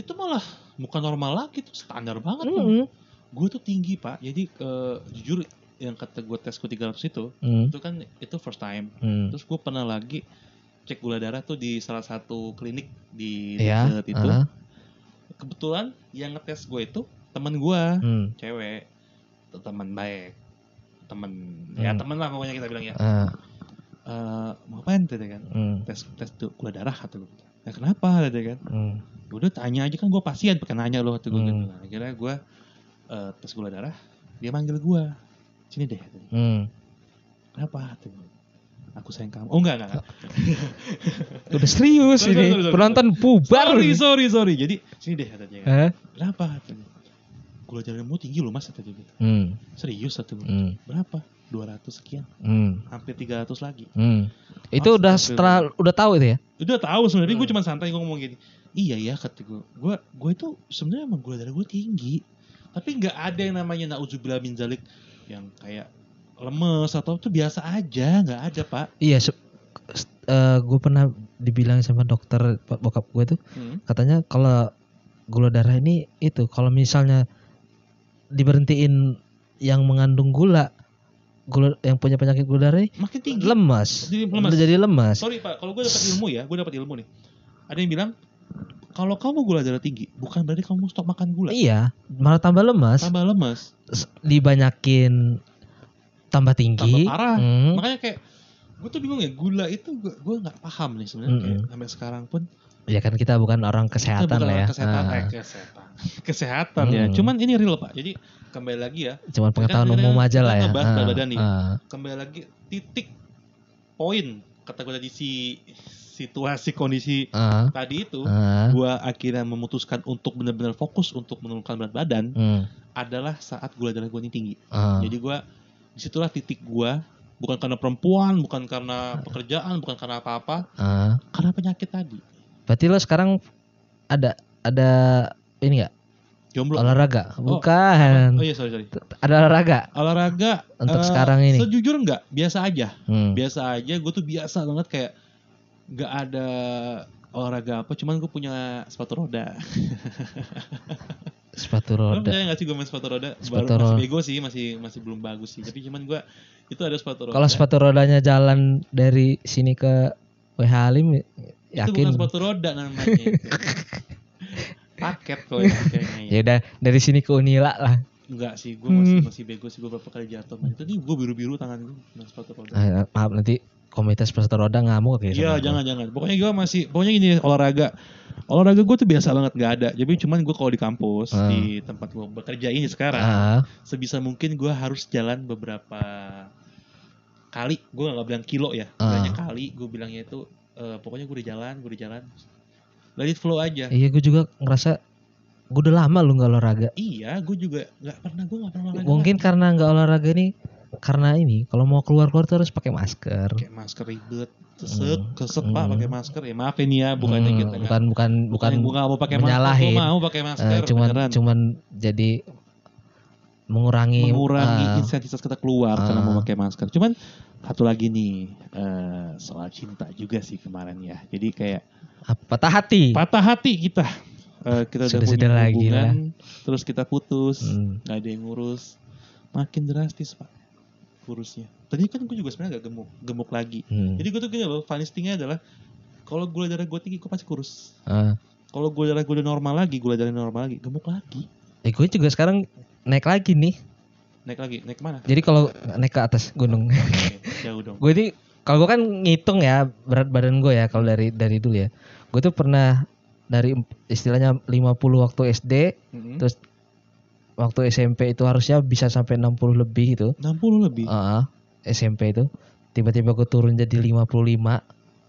itu malah bukan normal lagi tuh standar banget tuh Mm-mm. Gue tuh tinggi pak. Jadi eh, jujur yang kata gue tes gue 300 itu Mm. itu kan itu first time. Mm. terus gue pernah lagi cek gula darah tuh di salah satu klinik di ya deket itu. ah, kebetulan yang ngetes gue itu teman gue mm, cewek. Teman baik. Temen ya Hmm. temen lah pokoknya kita bilang ya. Ah, Eh, mau ngapain tadi kan. Mm, tes tes tuh gula darah kata gue ya kenapa tadi kan. Mm, "Ya udah tanya aja kan gue pasien pakai nanya loh kata gue Hmm. gitu akhirnya gue eh, tes gula darah dia manggil gue sini deh katanya. mm. kenapa? Gue aku sayang kamu. Oh enggak enggak, enggak. udah serius Sorry, ini. sorry, sorry. penonton bubar sorry sorry sorry. Jadi sini deh katanya. Hah? kenapa? Katanya. Gula darahmu tinggi loh mas kata dia gitu. Hmm, serius gue hmm, berapa? 200 sekian. Hmm, hampir 300 lagi. Hmm. Itu udah setelah udah tahu itu ya? udah tahu sebenarnya. Gue Hmm. cuma santai gue ngomong gini. Iya ya kata gue gue gue itu sebenarnya emang gula darah gue tinggi tapi nggak ada yang namanya nauzubillah min zalik yang kayak lemes atau itu biasa aja nggak ada pak Iya, gue pernah dibilang sama dokter bo- bokap gue tuh Hmm. katanya kalau gula darah ini itu kalau misalnya diberhentiin yang mengandung gula gula yang punya penyakit gula darah makin tinggi lemas, Jadi lemas. jadi lemas. sorry pak kalau gue dapat ilmu ya gue dapat ilmu nih ada yang bilang kalau kamu gula darah tinggi bukan berarti kamu stop makan gula Iya, malah tambah lemas, tambah lemes S- dibanyakin tambah tinggi. tambah parah Hmm. makanya kayak gue tuh bingung ya gula itu gue gue nggak paham nih sebenarnya kayak Mm-mm. sampai sekarang pun Ya kan kita bukan orang kita kesehatan bukan lah ya. orang kesehatan Ah, eh, kesehatan kesehatan ya Hmm. cuman ini real pak jadi kembali lagi ya Cuman pengetahuan Kan umum aja lah ya. berat Ah, badan nih. ah. kembali lagi titik poin kata gue tadi si situasi kondisi Ah, tadi itu ah, gue akhirnya memutuskan untuk benar-benar fokus untuk menurunkan berat badan hmm, adalah saat gula darah gue ini tinggi ah. jadi gue di situlah titik gue bukan karena perempuan bukan karena pekerjaan bukan karena apa-apa ah. karena penyakit tadi Berarti lo sekarang ada ada ini enggak? jomblo Olahraga? Oh, Bukan. oh iya sorry sorry Ada olahraga olahraga untuk eh, sekarang ini. sejujur enggak biasa aja Hmm. biasa aja gue tuh biasa banget kayak nggak ada olahraga apa cuman gue punya sepatu roda Sepatu lo roda. percaya gak sih gue main sepatu roda Sepatu Baru, masih roda. bego sih masih masih belum bagus sih tapi cuman gue itu ada sepatu roda Kalau sepatu rodanya jalan dari sini ke WH Halim itu yakin. bukan sepatu roda namanya itu. paket kalau itu kayaknya ya. Ya udah dari sini ke Unila lah. enggak sih gue masih Hmm. masih bego sih gue berapa kali jatuh itu nih gue biru biru tangan gue sepatu roda Ah, maaf nanti komunitas sepatu roda ngamuk ya. Iya gua. jangan jangan. Pokoknya gue masih pokoknya gini olahraga. Olahraga gue tuh biasa banget nggak ada. Jadi cuman gue kalau di kampus Ah. di tempat gue bekerja ini sekarang Ah, sebisa mungkin gue harus jalan beberapa kali. Gue nggak bilang kilo ya. Ah. Bilangnya kali. Gue bilangnya itu eh, pokoknya gue di jalan, gue di jalan. Let it flow aja. iya gue juga ngerasa gue udah lama lu nggak olahraga. Iya, gue juga nggak pernah gue nggak pernah olahraga. Mungkin karena nggak olahraga nih karena ini kalau mau keluar keluar tuh harus pakai masker. Kayak masker ribet, sesek, Hmm. kesek pak Hmm. pakai masker. Ya maaf ini ya, bukannya Hmm, kita bukan bukan bukan bukan mau pakai masker, menyalahin. gua mau pakai masker. eh, cuman beneran. cuman jadi mengurangi mengurangi eh, intensitas kita keluar karena Ah. mau pakai masker. Cuman satu lagi nih eh, soal cinta juga sih kemarin ya. Jadi kayak apa- patah hati. patah hati kita. Eh, kita udah Sudah-sudah punya lagi hubungan, terus kita putus, Hmm. nggak ada yang ngurus, makin drastis pak kurusnya. Tadi kan gue juga sebenarnya agak gemuk, gemuk lagi. Hmm. Jadi gue tuh gini loh, funniest thing-nya adalah kalau gula darah gue tinggi, gue pasti kurus. Eh, Kalau gula darah gue udah normal lagi, gula darah normal lagi, gemuk lagi. eh, gue juga sekarang naik lagi nih. Naik lagi, naik ke mana? Jadi kalau naik ke atas gunung, jauh dong. gue ini kalau gue kan ngitung ya berat badan gue ya kalau dari dari dulu ya. Gue tuh pernah dari istilahnya 50 waktu SD, Mm-mm. terus waktu SMP itu harusnya bisa sampai 60 lebih gitu. 60 lebih. Heeh, SMP itu. Tiba-tiba gue turun jadi 55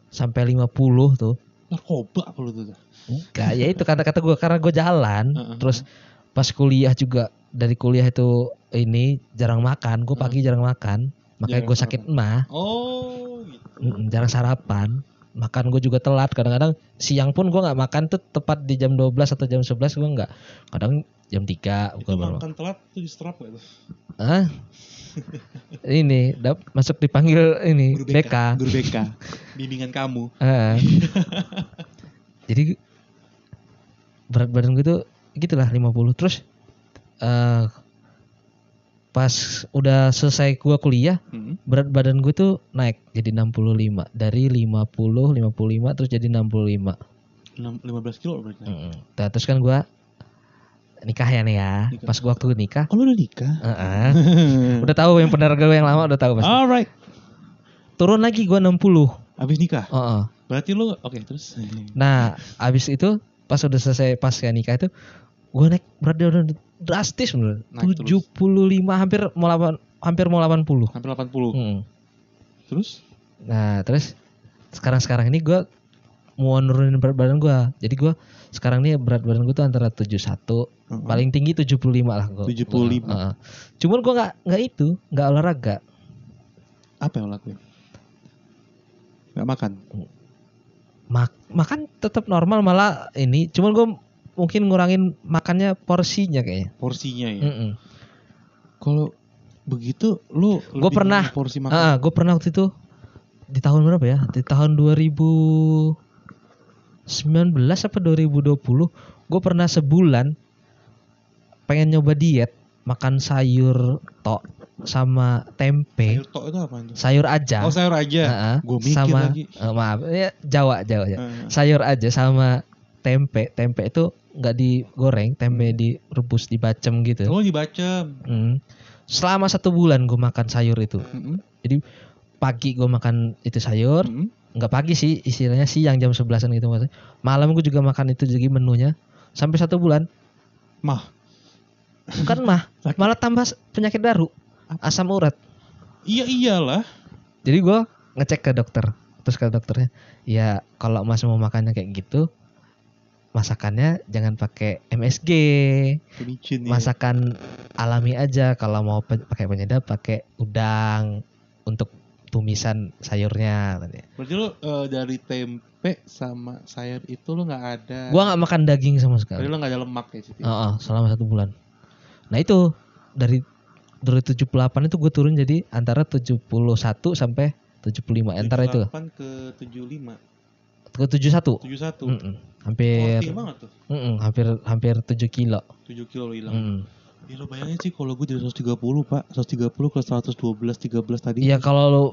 sampai 50 tuh. Narkoba apa lu tuh? Enggak, ya itu kata-kata gue karena gue jalan, Heeh. terus pas kuliah juga dari kuliah itu ini jarang makan, gue pagi jarang makan, makanya gue sakit emah, Oh, gitu. Jarang sarapan, makan gue juga telat, kadang-kadang siang pun gue nggak makan tuh tepat di jam 12 atau jam 11 gue nggak, kadang jam 3 Itu bukan baru. makan telat tuh distrap gak tuh? Hah? ini dap, masuk dipanggil ini Guru BK. Guru BK. Bimbingan kamu. Heeh. Jadi berat badan gue tuh gitulah 50 terus eh pas udah selesai gua kuliah Mm-mm. berat badan gue tuh naik jadi 65 dari 50 55 terus jadi 65 Enam- 15 kilo berarti. Mm-mm. Nah, terus kan gua nikah ya nih ya Nikah. pas gua waktu nikah Oh, lu udah nikah? heeh, udah tahu yang pendengar gue yang lama udah tahu pasti Alright. turun lagi gua 60 Abis nikah? Heeh. Berarti lu oke terus. Nah, abis itu pas udah selesai pas ya nikah itu gue naik berat badan drastis bener. Naik 75 hampir mau 8 hampir mau 80. Hampir 80. Hmm. Terus? Nah, terus sekarang-sekarang ini gue mau nurunin berat badan gue. Jadi gue sekarang ini berat badan gue tuh antara 71, Heeh. paling tinggi 75 lah gua. 75. Heeh. Cuman gue nggak nggak itu, nggak olahraga. Apa yang lakuin? Gak makan. Mak makan tetap normal malah ini. Cuman gue mungkin ngurangin makannya porsinya kayaknya. Porsinya ya. Mm-mm. Kalau begitu lu Gua lebih pernah. porsi makan. Ah, gue pernah waktu itu di tahun berapa ya? Di tahun 2019 apa 2020, gue pernah sebulan pengen nyoba diet, makan sayur tok sama tempe, Sayur tok itu apa itu? sayur aja. Oh sayur aja. Ah, ah. Gue mikir sama lagi. eh, maaf, ya Jawa Jawa ya. Eh, Sayur aja sama tempe. Tempe itu nggak digoreng, tempe direbus, dibacem gitu. Oh dibaca. Hmm. Selama satu bulan gue makan sayur itu. Mm-mm. Pagi gue makan itu sayur, Mm-mm. nggak pagi sih istilahnya siang jam 11an gitu maksudnya. Malam gue juga makan itu jadi menunya sampai satu bulan. Mah. Bukan mah, malah tambah penyakit baru, asam urat. Iya iyalah. Jadi gue ngecek ke dokter, terus ke dokternya, ya kalau mas mau makannya kayak gitu, masakannya jangan pakai MSG, Licin ya. masakan alami aja. Kalau mau pe- pakai penyedap, pakai udang untuk tumisan sayurnya. katanya. Berarti lu eh, dari tempe sama sayur itu lu nggak ada. Gua nggak makan daging sama Berarti sekali. lu nggak ada lemak ya situ. Heeh, selama satu bulan. Nah itu dari dari 78 itu gue turun jadi antara 71 sampai 75 antara itu 78 ke 75. Ke 71. 71. Mm-mm. Hampir Oh, banget tuh. mm-mm, hampir hampir 7 kilo. 7 kilo lu hilang. Mm. Ya lo bayangin sih kalau gue jadi 130 pak 130 ke 112 13 tadi Iya kalau lu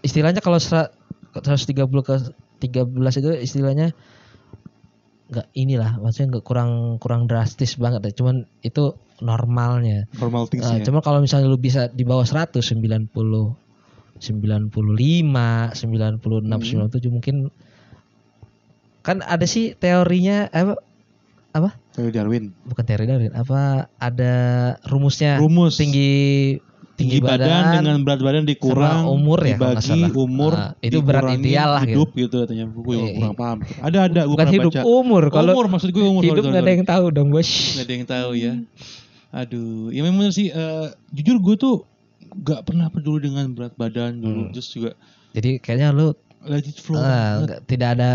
istilahnya kalau sera- 130 ke 13 itu istilahnya nggak inilah maksudnya nggak kurang kurang drastis banget deh. Cuman itu normalnya. normal things Nah, ya Cuma kalau misalnya lu bisa di bawah 100 90 95 96 Hmm. 97 mungkin kan ada sih teorinya apa? Saya Darwin. Bukan teori Darwin apa ada rumusnya? Rumus. Tinggi tinggi badan, dengan berat badan dikurang sama umur ya, dibagi umur Ah, itu berat ideal lah gitu. hidup gitu. katanya. Gue Iya, kurang iya. paham. Ada ada gue bukan hidup baca. umur. Kalau umur maksud gue umur hidup nggak ada yang tahu dong bos. Nggak ada yang tahu ya. Aduh ya memang sih eh, jujur gue tuh gak pernah peduli dengan berat badan dulu. Hmm. terus juga Jadi kayaknya lu let it flow banget. nggak- tidak ada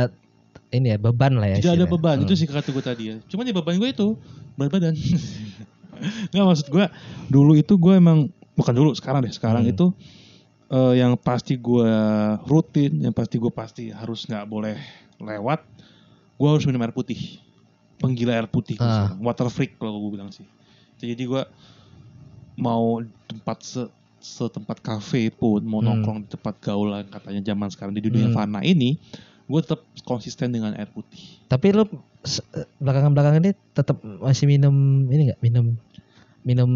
ini ya beban lah ya. tidak ada beban Hmm. itu sih kata gue tadi ya cuman ya beban gue itu berat badan nggak maksud gue dulu itu gue emang bukan dulu sekarang deh sekarang Hmm. itu eh, yang pasti gue rutin yang pasti gue pasti harus nggak boleh lewat gue harus minum air putih penggila air putih Ah. water freak kalau gue bilang sih jadi gue mau tempat se setempat kafe pun mau Hmm. nongkrong di tempat gaulan katanya zaman sekarang di dunia Hmm. fana ini gue tetap konsisten dengan air putih Tapi lu se- belakangan-belakangan ini tetap masih minum ini nggak minum minum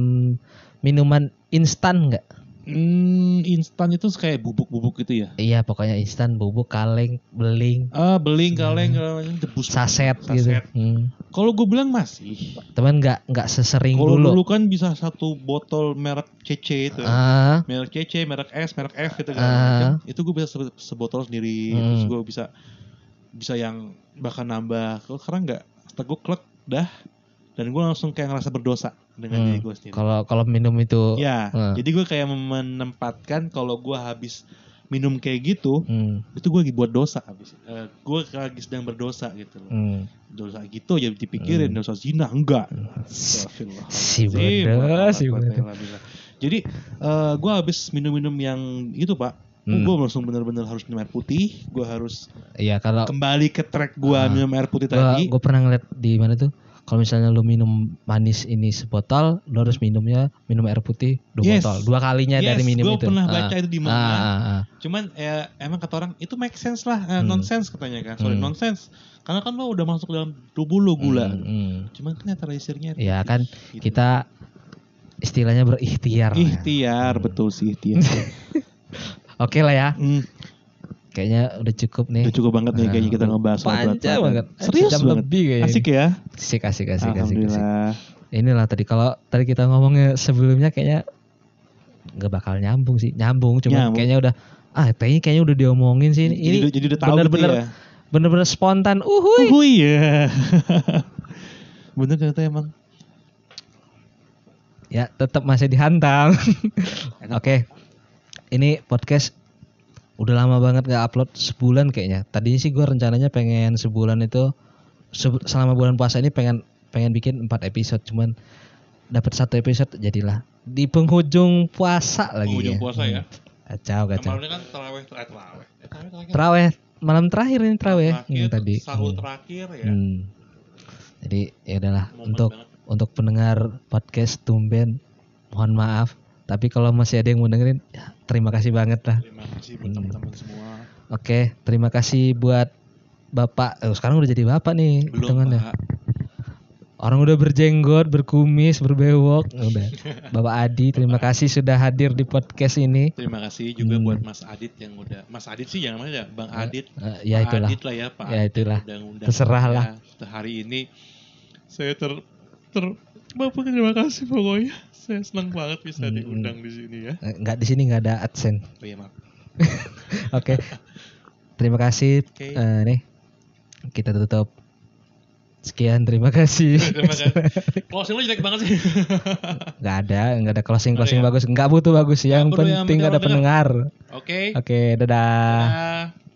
minuman instan nggak? Hmm, instan itu kayak bubuk-bubuk gitu ya. Iya pokoknya instan bubuk kaleng beling Ah, beling kaleng kalau ini debus saset, gitu. Hmm. Kalau gue bilang masih. Teman nggak nggak sesering Kalau dulu. dulu kan bisa satu botol merek CC itu. Ah, Merek CC, merek S, merek F gitu kan. Ah. Itu gue bisa se- sebotol sendiri. Hmm. Terus gue bisa bisa yang bahkan nambah. Kalau sekarang nggak, setelah gue klek dah dan gue langsung kayak ngerasa berdosa dengan Hmm. diri gue sendiri. kalau kalau minum itu Ya, Hmm. jadi gue kayak menempatkan kalau gue habis minum kayak gitu, hmm, itu gue lagi buat dosa habis. Eh, gue lagi sedang berdosa gitu loh. hmm. Dosa gitu ya dipikirin, dosa zina enggak. Astagfirullah. Si bodoh, si bodoh. Jadi eh, gue habis minum-minum yang itu pak, Hmm. gue langsung bener-bener harus minum air putih. Gue harus Iya kalau kembali ke track gue Ah. minum air putih gua, tadi. gua pernah ngeliat di mana tuh kalau misalnya lu minum manis ini sebotol lu harus minumnya minum air putih dua Yes. botol dua kalinya Yes, dari minum gua itu pernah Ah. baca itu di mana. Ah, ah, ah. Cuman ya emang kata orang itu make sense lah, eh, Hmm. nonsense katanya kan. Sorry Hmm. nonsense. Karena kan lo udah masuk dalam tubuh lo gula. Hmm, hmm. Cuman kan ternyata rasirnya Ya kan gitu. kita istilahnya berikhtiar lah ya. ikhtiar betul sih ikhtiar. oke lah ya Hmm, kayaknya udah cukup nih udah cukup banget nih Ah, kayaknya kita ngebahas soal berat badan. banget Serius Sejam banget. lebih kayaknya Asik ya. asik asik asik asik, asik. Alhamdulillah. inilah tadi kalau tadi kita ngomongnya sebelumnya kayaknya nggak bakal nyambung sih nyambung cuma Nyambung. kayaknya udah ah kayaknya kayaknya udah diomongin sih ini jadi, ini jadi udah tahu bener-bener gitu ya. bener-bener spontan uhuy Oh iya. Bener ternyata emang. ya tetap masih dihantam oke ini podcast udah lama banget gak upload sebulan kayaknya tadinya sih gue rencananya pengen sebulan itu se- selama bulan puasa ini pengen pengen bikin empat episode cuman dapat satu episode jadilah di penghujung puasa lagi Penghujung ya. puasa ya. Hmm. kacau kacau Kemarin kan terawih eh, terawih. Eh. Terawih malam terakhir ini terawih Terakhir, hmm, tadi. Sahur Hmm. terakhir ya. Hmm. Jadi ya udahlah untuk banget. untuk pendengar podcast Tumben mohon maaf tapi kalau masih ada yang mau dengerin ya, terima kasih banget lah. Terima kasih buat teman-teman semua. Oke, terima kasih buat Bapak. Eh, sekarang udah jadi Bapak nih Belum hitungannya. Pak. Orang udah berjenggot, berkumis, berbewok, udah. Bapak Adi, terima kasih sudah hadir di podcast ini. Terima kasih juga Hmm. buat Mas Adit yang udah Mas Adit sih jangan mana ya Bang Adit. Eh, ya Pak itulah. Adit lah ya Pak. Ya itulah. yang undang Terserah lah. Hari ini saya ter ter Bapak terima kasih pokoknya. Saya senang banget bisa Hmm, diundang di sini ya. Eh, Nggak di sini nggak ada adsense. Oh iya maaf. Oke. Terima kasih. Oke. Eh, nih kita tutup. Sekian, terima kasih. Terima kasih. Closing lu jelek banget sih. Nggak ada, nggak ada closing closing Nggak ada bagus. Nggak butuh bagus. Yang perlu, yang penting penting ada pendengar. Oke. Oke, dadah. Dadah.